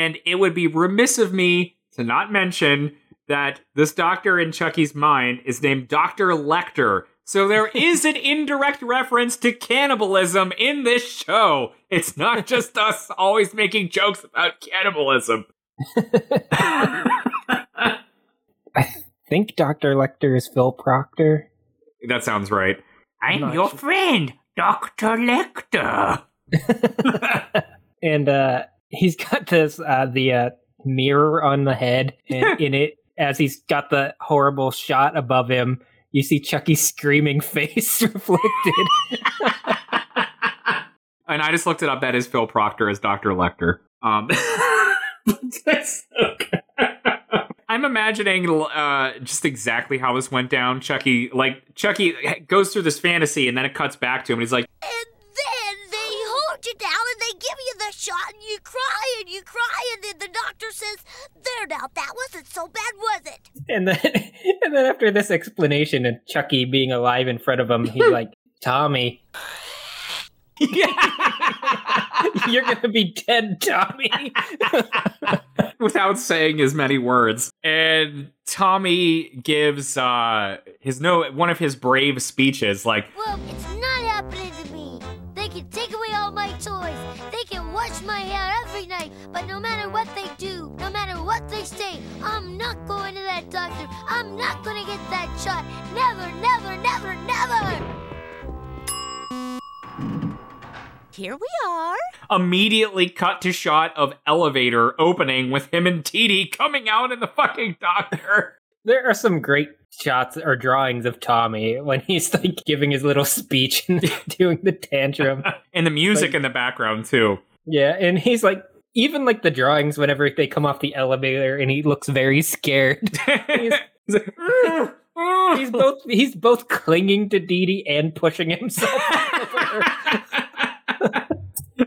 And it would be remiss of me to not mention that this doctor in Chuckie's mind is named Dr. Lecter. So there [LAUGHS] is an indirect reference to cannibalism in this show. It's not [LAUGHS] just us always making jokes about cannibalism. I think Dr. Lecter is Phil Proctor. That sounds right. I'm I'm your sure. friend, Dr. Lecter. [LAUGHS] and uh he's got this uh the uh mirror on the head and [LAUGHS] in it as he's got the horrible shot above him you see chuckie's screaming [LAUGHS] face [LAUGHS] reflected And I just looked it up. That is Phil Proctor as Dr. Lecter. Um, that's so good. I'm imagining uh, just exactly how this went down. Chuckie, like Chuckie, goes through this fantasy, and then it cuts back to him, and he's like, "And Then they hold you down and they give you the shot and you cry and you cry and then the doctor says, There now, that wasn't so bad, was it? and then [LAUGHS] and then after this explanation and chuckie being alive in front of him he's [LAUGHS] like tommy [LAUGHS] you're gonna be dead tommy without saying as many words. And Tommy gives uh, his no one of his brave speeches, like, Well, it's not wash my hair every night. But no matter what they do, no matter what they say, I'm not going to that doctor. I'm not going to get that shot. Never, never, never, never. Here we are. immediately cut to shot of elevator opening with him and Dee coming out in the fucking doctor. [LAUGHS] there are some great shots or drawings of tommy when he's like giving his little speech and [LAUGHS] doing the tantrum [LAUGHS] and the music Like- in the background too. Yeah, and he's like, even like the drawings whenever they come off the elevator, and he looks very scared. [LAUGHS] he's, mm, mm. he's both he's both clinging to Didi and pushing himself. [LAUGHS]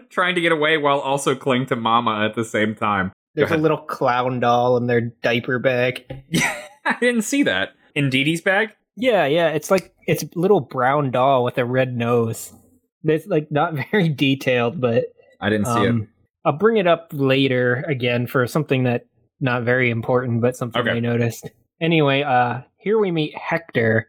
Trying to get away while also cling to Mama at the same time. There's a little clown doll in their diaper bag. [LAUGHS] I didn't see that. In Didi's bag? Yeah, yeah, it's like it's a little brown doll with a red nose. It's like not very detailed, but I didn't see it. um, I'll bring it up later again for something that not very important, but something Okay. I noticed. Anyway, uh, here we meet Hector,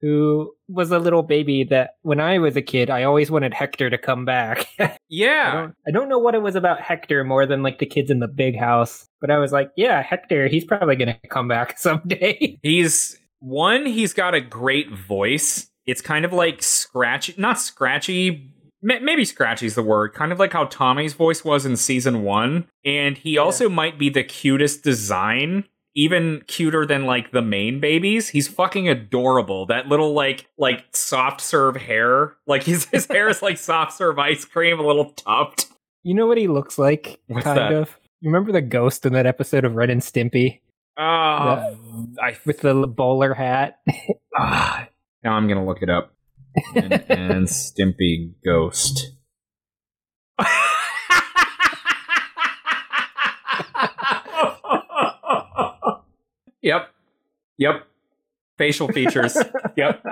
who was a little baby that when I was a kid, I always wanted Hector to come back. [LAUGHS] I Yeah. don't, I don't know what it was about Hector more than like the kids in the big house, but I was like, yeah, Hector, he's probably gonna come back [LAUGHS] someday. He's one, he's got a great voice. It's kind of like scratchy, not scratchy, maybe scratchy's the word, kind of like how Tommy's voice was in season one. And he also might be the cutest design, even cuter than like the main babies. He's fucking adorable. That little like like soft serve hair, like his his hair is like soft serve ice cream, a little tufted. you know what he looks like? What's kind that? of. You remember the ghost in that episode of Ren and Stimpy Uh, I with the bowler hat? [LAUGHS] Ah, now I'm gonna look it up. And, and Stimpy Ghost. [LAUGHS] yep. Yep. Facial features. yep.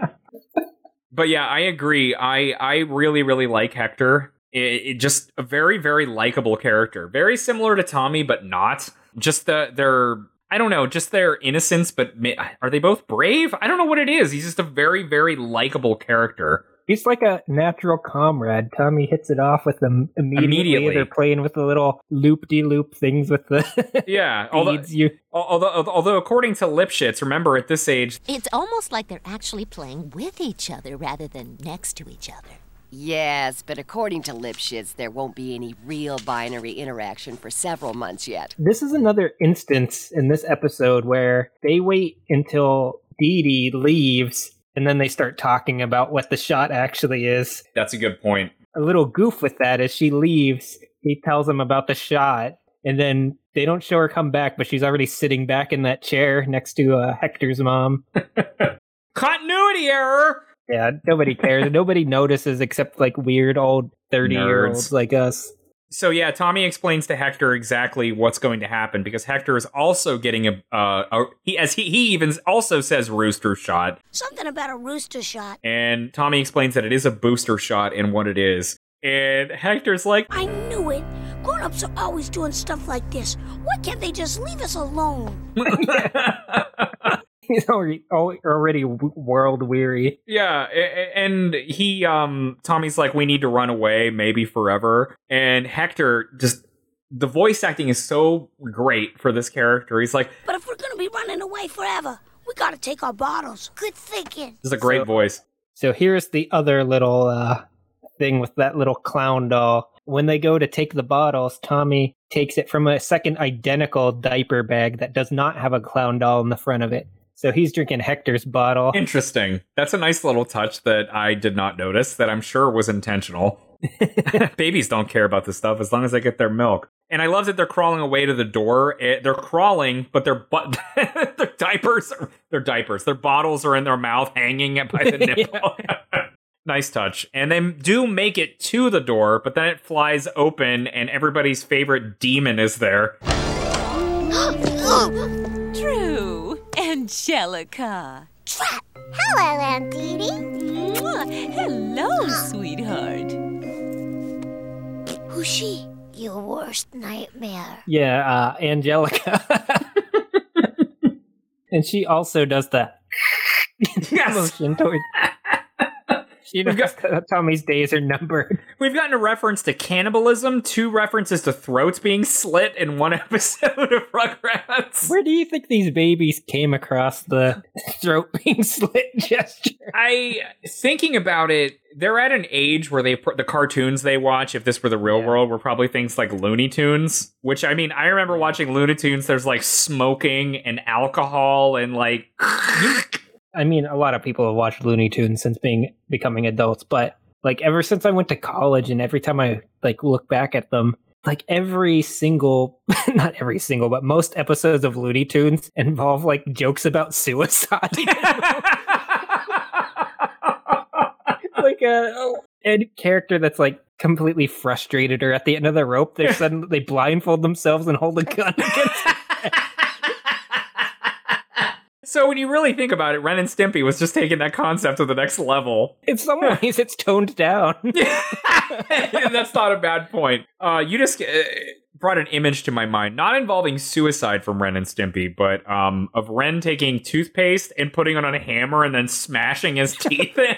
But yeah, I agree. I I really really like Hector. It, it just a very very likable character. Very similar to Tommy, but not. Just the their I don't know, just their innocence. But ma- are they both brave? I don't know what it is. He's just a very very likable character. He's like a natural comrade. Tommy hits it off with them immediately. Immediately. They're playing with the little loop de loop things with the [LAUGHS] Yeah. [LAUGHS] Although. You although although according to Lipschitz, remember at this age, It's almost like they're actually playing with each other rather than next to each other. Yes, but according to Lipschitz, there won't be any real binary interaction for several months yet. This is another instance in this episode where they wait until Didi leaves and then they start talking about what the shot actually is. that's a good point. A little goof with that as she leaves, he tells them about the shot. and then they don't show her come back, but she's already sitting back in that chair next to uh, Hector's mom. [LAUGHS] Continuity error. Yeah, nobody cares. [LAUGHS] nobody notices except like weird old thirty-year-olds like us. So yeah, Tommy explains to Hector exactly what's going to happen because Hector is also getting a, uh, a he as he he even also says rooster shot, Something about a rooster shot. and Tommy explains that it is a booster shot and what it is. And Hector's like, I knew it. Grown ups are always doing stuff like this. Why can't they just leave us alone? [LAUGHS] [LAUGHS] [LAUGHS] He's already already world weary. Yeah, a- a- and he um Tommy's like we need to run away maybe forever and Hector just the voice acting is so great for this character. He's like But if we're gonna be running away forever, we gotta take our bottles. Good thinking. this is a great So- voice. So here's the other little uh, thing with that little clown doll. When they go to take the bottles, Tommy takes it from a second identical diaper bag that does not have a clown doll in the front of it. So he's drinking Hector's bottle. Interesting. That's a nice little touch that I did not notice that I'm sure was intentional. [LAUGHS] Babies don't care about this stuff as long as they get their milk. And I love that they're crawling away to the door. Eh, They're crawling, but their butt, [LAUGHS] their diapers, are, their diapers, their bottles are in their mouth, hanging by the [LAUGHS] nipple. nice touch. And they do make it to the door, but then it flies open, and everybody's favorite demon is there. [GASPS] [GASPS] [GASPS] True. Angelica. Hello, Aunt Didi. Hello, sweetheart. Who's she? Your worst nightmare. Yeah, uh, Angelica. [LAUGHS] and she also does the Yes. [LAUGHS] motion toward. She knows that Tommy's days are numbered. [LAUGHS] We've gotten a reference to cannibalism, two references to throats being slit in one [LAUGHS] episode of Rugrats. Where do you think these babies came across the [LAUGHS] throat being slit gesture? I thinking about it, they're at an age where they the cartoons they watch. If this were the real world, were probably things like Looney Tunes. Which I mean, I remember watching Looney Tunes. There's like smoking and alcohol and like I mean, a lot of people have watched Looney Tunes since being becoming adults, but like ever since I went to college and every time I like look back at them, like every single [LAUGHS] not every single, but most episodes of Looney Tunes involve like jokes about suicide. [LAUGHS] like uh, a, a character that's like completely frustrated or at the end of the rope, they suddenly they blindfold themselves and hold a gun against [LAUGHS] So when you really think about it, Ren and Stimpy was just taking that concept to the next level. In some [LAUGHS] ways, it's toned down. [LAUGHS] That's not a bad point. Uh, you just uh, brought an image to my mind, not involving suicide from Ren and Stimpy, but um, of Ren taking toothpaste and putting it on a hammer and then smashing his [LAUGHS] teeth in.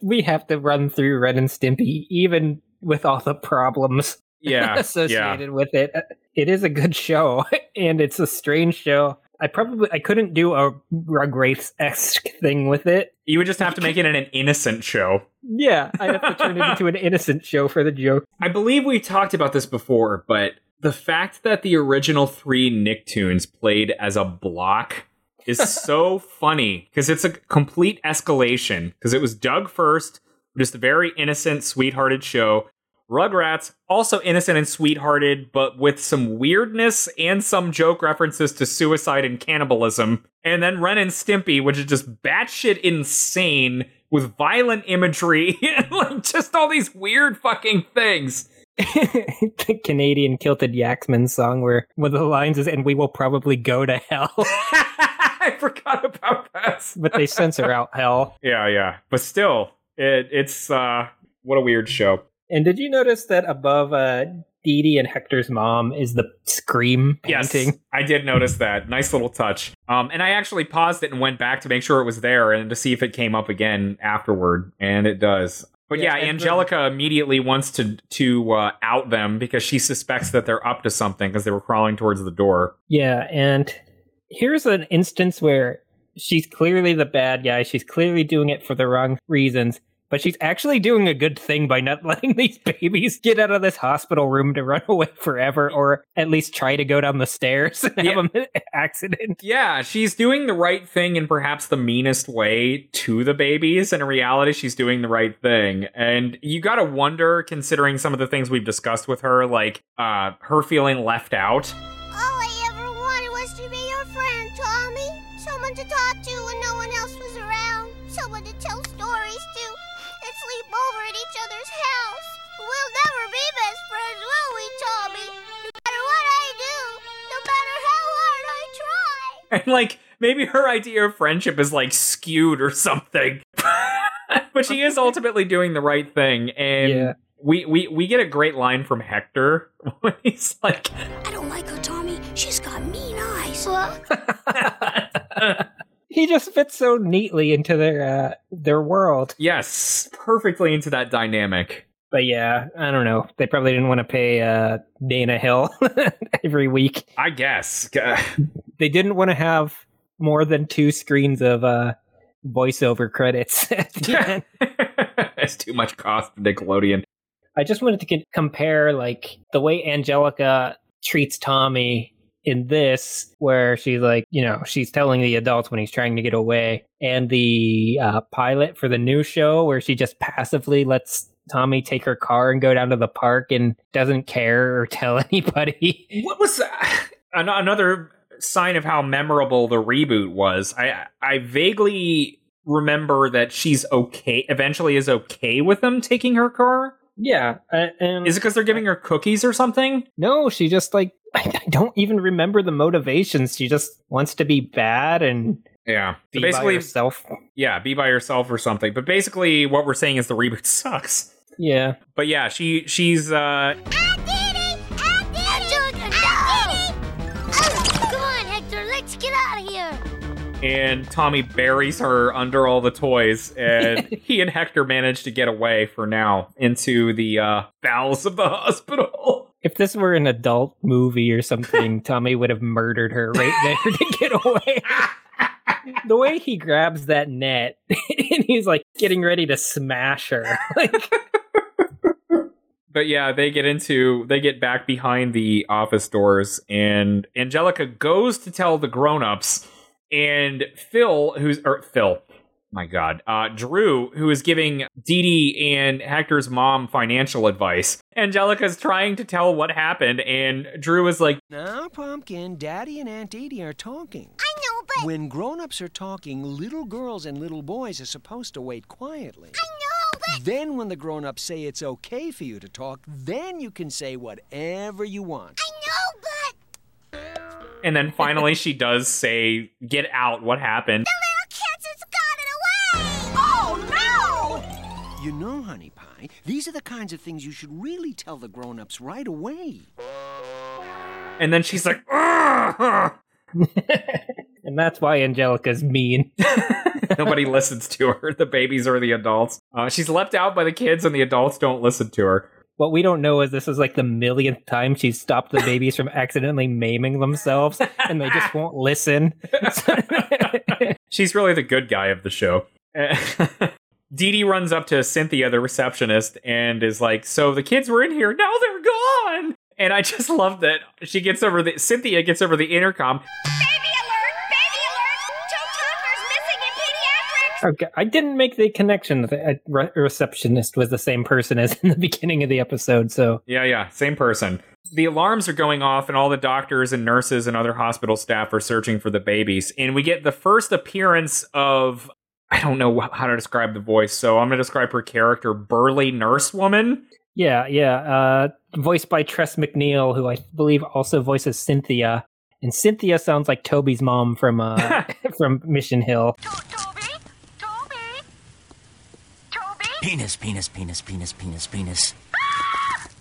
we have to run through Ren and Stimpy, even with all the problems Yeah, [LAUGHS] associated with it. It is a good show, [LAUGHS] and it's a strange show. I probably I couldn't do a Rugrats esque thing with it. You would just have to make it an innocent show. Yeah, I have to turn it into an [LAUGHS] innocent show for the joke. I believe we talked about this before, but the fact that the original three Nicktoons played as a block is so funny because it's a complete escalation. Because it was Doug first, just a very innocent, sweethearted show. Rugrats, also innocent and sweethearted, but with some weirdness and some joke references to suicide and cannibalism. And then Ren and Stimpy, which is just batshit insane with violent imagery [LAUGHS] and like just all these weird fucking things. [LAUGHS] the Canadian Kilted Yaksmen song, where one of the lines is, "And we will probably go to hell," [LAUGHS] I forgot about that. but they censor out hell. Yeah, yeah. But still, it, it's uh what a weird show. And did you notice that above uh, Didi and Hector's mom is the scream painting? Yes, I did notice that. Nice little touch. Um, and I actually paused it and went back to make sure it was there and to see if it came up again afterward, and it does. But Yeah, yeah, and the- Angelica immediately wants to to uh, out them because she suspects that they're up to something because they were crawling towards the door. Yeah, and here's an instance where she's clearly the bad guy. She's clearly doing it for the wrong reasons. But she's actually doing a good thing by not [LAUGHS] letting these babies get out of this hospital room to run [LAUGHS] away forever, or at least try to go down the stairs and have an [LAUGHS] accident. Yeah, she's doing the right thing in perhaps the meanest way to the babies. And in reality, she's doing the right thing. And you gotta wonder, considering some of the things we've discussed with her, like uh, her feeling left out. Never be best friends, will we, Tommy? No matter what I do, no matter how hard I try. [LAUGHS] And like, maybe her idea of friendship is like skewed or something. [LAUGHS] but she is ultimately doing the right thing. And Yeah. we, we, we get a great line from Hector [LAUGHS] when he's like, I don't like her, Tommy. She's got mean eyes. He just fits so neatly into their uh, their world. yes, perfectly into that dynamic. But yeah, I don't know. They probably didn't want to pay uh, Dana Hill [LAUGHS] every week. I guess. They didn't want to have more than two screens of uh, voiceover credits [LAUGHS] at the end. [LAUGHS] That's too much cost for Nickelodeon. I just wanted to c- compare like the way Angelica treats Tommy in this, where she's like, you know, she's telling the adults when he's trying to get away, and the uh, pilot for the new show, where she just passively lets Tommy take her car and go down to the park and doesn't care or [LAUGHS] tell anybody. What was that? [SIGHS] Another sign of how memorable the reboot was? I I vaguely remember that she's okay. Eventually, is okay with them taking her car. Yeah, uh, and Is it because they're giving her cookies or something? no, she just like [LAUGHS] I don't even remember the motivations. She just wants to be bad and Yeah. be So basically, by herself. yeah, be by yourself or something. But basically, what we're saying is the reboot [LAUGHS] sucks. Yeah. But yeah, she she's uh Angelica, no! Come on, Hector, let's get out of here. and Tommy buries her under all the toys, and [LAUGHS] he and Hector manage to get away for now into the uh, bowels of the hospital. [LAUGHS] If this were an adult movie or something, [LAUGHS] Tommy would have murdered her right there to get away. the way he grabs that net and he's like getting ready to smash her. Like But yeah, they get into they get back behind the office doors, and Angelica goes to tell the grown-ups, and Phil, who's or Phil, my God, uh, Drew, who is giving Didi and Hector's mom financial advice. Angelica's trying to tell what happened, and Drew is like, "No, Pumpkin, Daddy and Aunt Edie are talking. I know, but When grown-ups are talking, little girls and little boys are supposed to wait quietly. I know, Then when the grown-ups say it's okay for you to talk, then you can say whatever you want. I know, but and then finally she does say, "Get out! What happened?" the little kids has gotten away. Oh no! You know, Honey Pie, these are the kinds of things you should really tell the grown-ups right away. And then she's like, "Ugh." [LAUGHS] and that's why Angelica's mean. [LAUGHS] [LAUGHS] Nobody listens to her, the babies or the adults. Uh, she's left out by the kids, and the adults don't listen to her. What we don't know is this is like the millionth time she's stopped the babies from [LAUGHS] accidentally maiming themselves and they just won't listen. [LAUGHS] She's really the good guy of the show. Didi runs up to Cynthia, the receptionist, and is like, So the kids were in here, now they're gone. And I just love that she gets over the Cynthia gets over the intercom. Okay, I didn't make the connection that a re- receptionist was the same person as in the beginning of the episode, so Yeah, yeah, same person. The alarms are going off, and all the doctors and nurses and other hospital staff are searching for the babies. And we get the first appearance of I don't know how to describe the voice, so I'm going to describe her character, burly nurse woman. yeah, yeah. Uh, voiced by Tress MacNeille, who I believe also voices Cynthia, and Cynthia sounds like Toby's mom from uh, [LAUGHS] [LAUGHS] from Mission Hill. Penis, penis, penis, penis, penis, penis.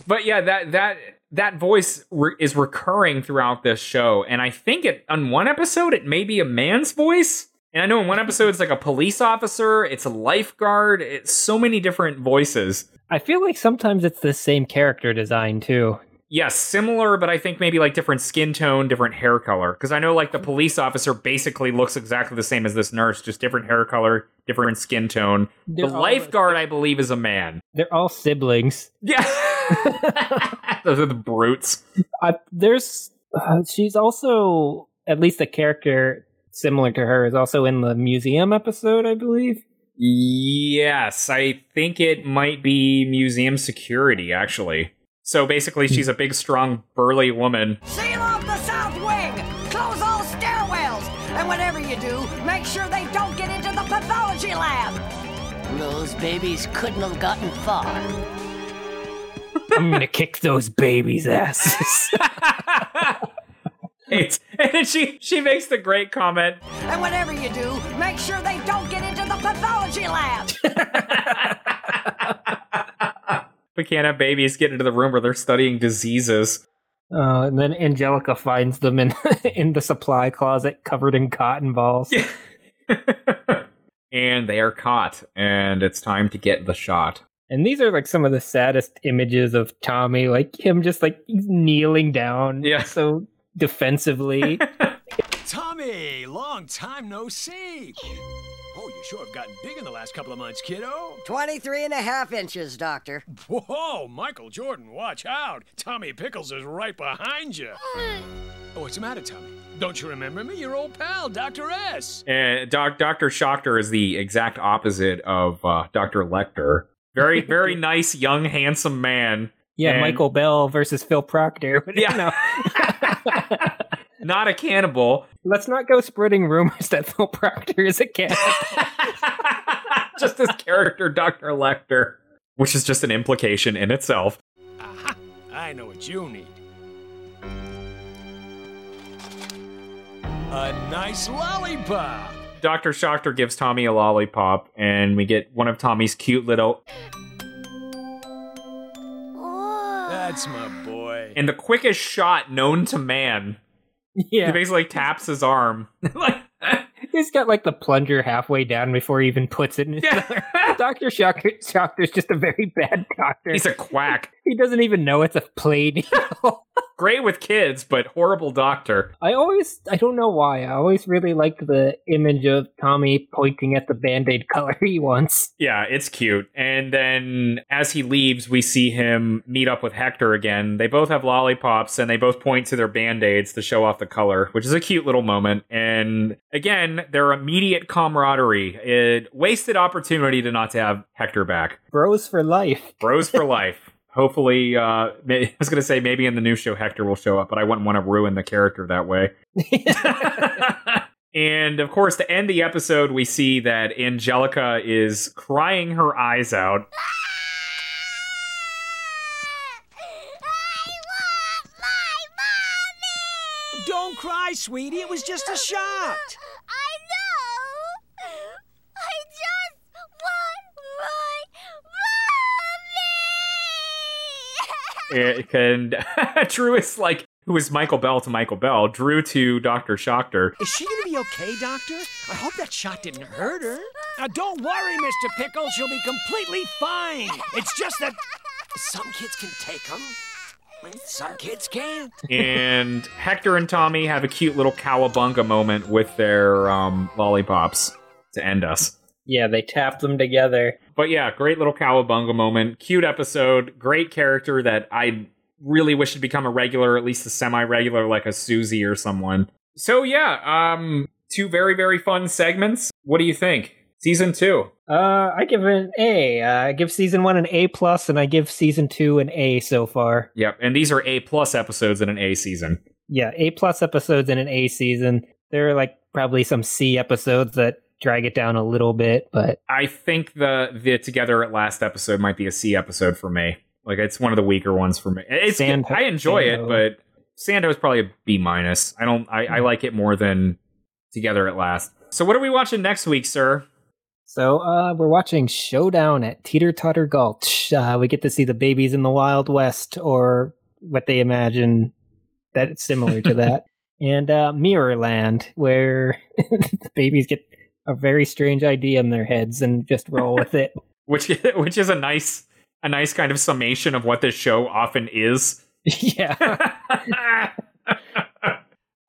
But yeah, that that that voice re- is recurring throughout this show, and I think it on one episode it may be a man's voice. And I know in one episode it's like a police officer, it's a lifeguard, it's so many different voices. I feel like sometimes it's the same character design too. Yes, similar, but I think maybe like different skin tone, different hair color. Because I know like the police officer basically looks exactly the same as this nurse, just different hair color, different skin tone. They're the lifeguard, I believe, is a man. They're all siblings. Yeah. [LAUGHS] Those are the brutes. Uh, there's uh, she's also at least a character similar to her is also in the museum episode, I believe. Yes, I think it might be museum security, actually. So basically, hmm. she's a big, strong, burly woman. Seal off the south wing! Close all stairwells! And whatever you do, make sure they don't get into the pathology lab! Those babies couldn't have gotten far. I'm gonna kick those babies' asses. [LAUGHS] It's, and she she makes the great comment. And whatever you do, make sure they don't get into the pathology lab! [LAUGHS] We can't have babies get into the room where they're studying diseases. Uh, and then Angelica finds them in [LAUGHS] in the supply closet covered in cotton balls. [LAUGHS] And they are caught, and it's time to get the shot. And these are like some of the saddest images of Tommy, like him just like kneeling down Yeah. so defensively. [LAUGHS] Tommy, long time no see. Oh, you sure have gotten big in the last couple of months, kiddo. 23 and a half inches, Doctor. Whoa, Michael Jordan, watch out. Tommy Pickles is right behind you. Oh, what's the matter, Tommy? Don't you remember me? Your old pal, Dr. S. And Doc, Dr. Schochter is the exact opposite of uh, Dr. Lecter. Very, [LAUGHS] very nice, young, handsome man. yeah, And Michael Bell versus Phil Proctor. [LAUGHS] Yeah. You know, [LAUGHS] Not a cannibal. let's not go spreading rumors [LAUGHS] that Phil Proctor is a cat. [LAUGHS] just his character, Dr. Lecter, which is just an implication in itself. Aha, I know what you need. A nice lollipop. Dr. Schochter gives Tommy a lollipop, and we get one of Tommy's cute little. That's my boy. And the quickest shot known to man. He yeah, basically taps his arm. [LAUGHS] [LAUGHS] like, he's got like the plunger halfway down before he even puts it in his Yeah. [LAUGHS] Doctor Shocker, Schocker's just a very bad doctor. he's a quack. he doesn't even know it's a play needle. Great with kids, but horrible doctor. I always, I don't know why, I always really liked the image of Tommy pointing at the band aid color [LAUGHS] he wants. Yeah, it's cute. And then as he leaves, we see him meet up with Hector again. They both have lollipops and they both point to their band aids to show off the color, which is a cute little moment. And again, their immediate camaraderie. It wasted opportunity to not to have Hector back. Bros for life. Bros for [LAUGHS] life. Hopefully, uh, may- [LAUGHS] I was going to say maybe in the new show Hector will show up, but I wouldn't want to ruin the character that way. [LAUGHS] and of course, to end the episode, we see that Angelica is crying her eyes out. [LAUGHS] Don't cry, sweetie. It was just a shot. And [LAUGHS] Drew is like, who is Michael Bell to Michael Bell, Drew to Dr. Schochter. Is she gonna be okay, Doctor? I hope that shot didn't hurt her. Now, don't worry, Mr. Pickles. She'll be completely fine. It's just that some kids can take them, some kids can't. and Hector and Tommy have a cute little cowabunga moment with their um, lollipops to end us. Yeah, they tap them together. But yeah, great little cowabunga moment. Cute episode. Great character that I really wish had become a regular, at least a semi-regular, like a Susie or someone. So yeah, um, two very very fun segments. What do you think? Season two. Uh, I give it an A. Uh, I give season one an A plus, and I give season two an A so far. Yep, and these are A plus episodes in an A season. Yeah, A plus episodes in an A season. There are like probably some C episodes that drag it down a little bit, but I think the the Together at Last episode might be a C episode for me. Like it's one of the weaker ones for me. It's Sand- I enjoy Sando. it, but Sando is probably a B minus. I don't. I, I like it more than Together at Last. So what are we watching next week, sir? So uh, we're watching Showdown at Teeter Totter Gulch. Uh, we get to see the babies in the Wild West, or what they imagine that's similar to [LAUGHS] that, and uh, Mirrorland, where [LAUGHS] the babies get a very strange idea in their heads and just roll with it. [LAUGHS] Which [LAUGHS] which is a nice a nice kind of summation of what this show often is. yeah. [LAUGHS]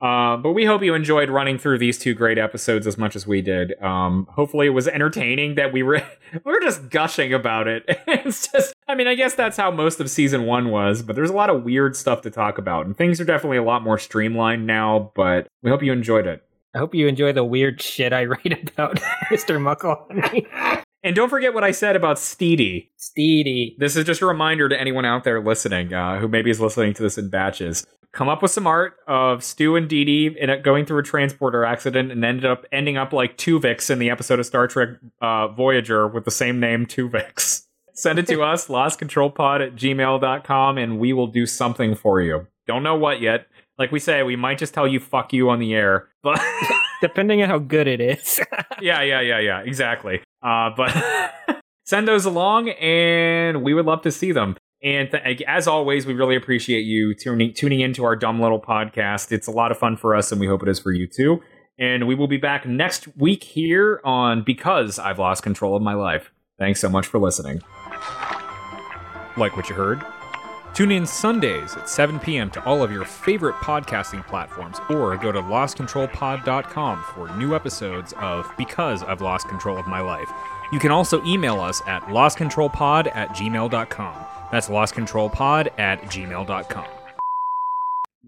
Uh, but we hope you enjoyed running through these two great episodes as much as we did. Um, hopefully, it was entertaining that we were we were just gushing about it. it's just, I mean, I guess that's how most of season one was. But there's a lot of weird stuff to talk about, and things are definitely a lot more streamlined now. But we hope you enjoyed it. I hope you enjoy the weird shit I [LAUGHS] write about [LAUGHS] Mr. Muckle. [LAUGHS] And don't forget what I said about Stidi. Stidi. This is just a reminder to anyone out there listening uh, who maybe is listening to this in batches. Come up with some art of Stu and Didi in a, going through a transporter accident and ended up ending up like Tuvix in the episode of Star Trek uh, Voyager with the same name, Tuvix. Send it to us, lostcontrolpod at gmail.com, and we will do something for you. Don't know what yet. Like we say, we might just tell you fuck you on the air, but [LAUGHS] depending on how good it is. [LAUGHS] yeah, yeah, yeah, yeah, exactly. Uh, but [LAUGHS] send those along, and we would love to see them. And th- as always, we really appreciate you tuning tuning into our dumb little podcast. It's a lot of fun for us, and we hope it is for you too. And we will be back next week here on Because I've Lost Control of My Life. Thanks so much for listening. Like what you heard? Tune in Sundays at 7 p.m. to all of your favorite podcasting platforms, or go to lostcontrolpod.com for new episodes of Because I've Lost Control of My Life. You can also email us at lostcontrolpod at gmail.com. That's lostcontrolpod at gmail.com.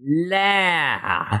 La.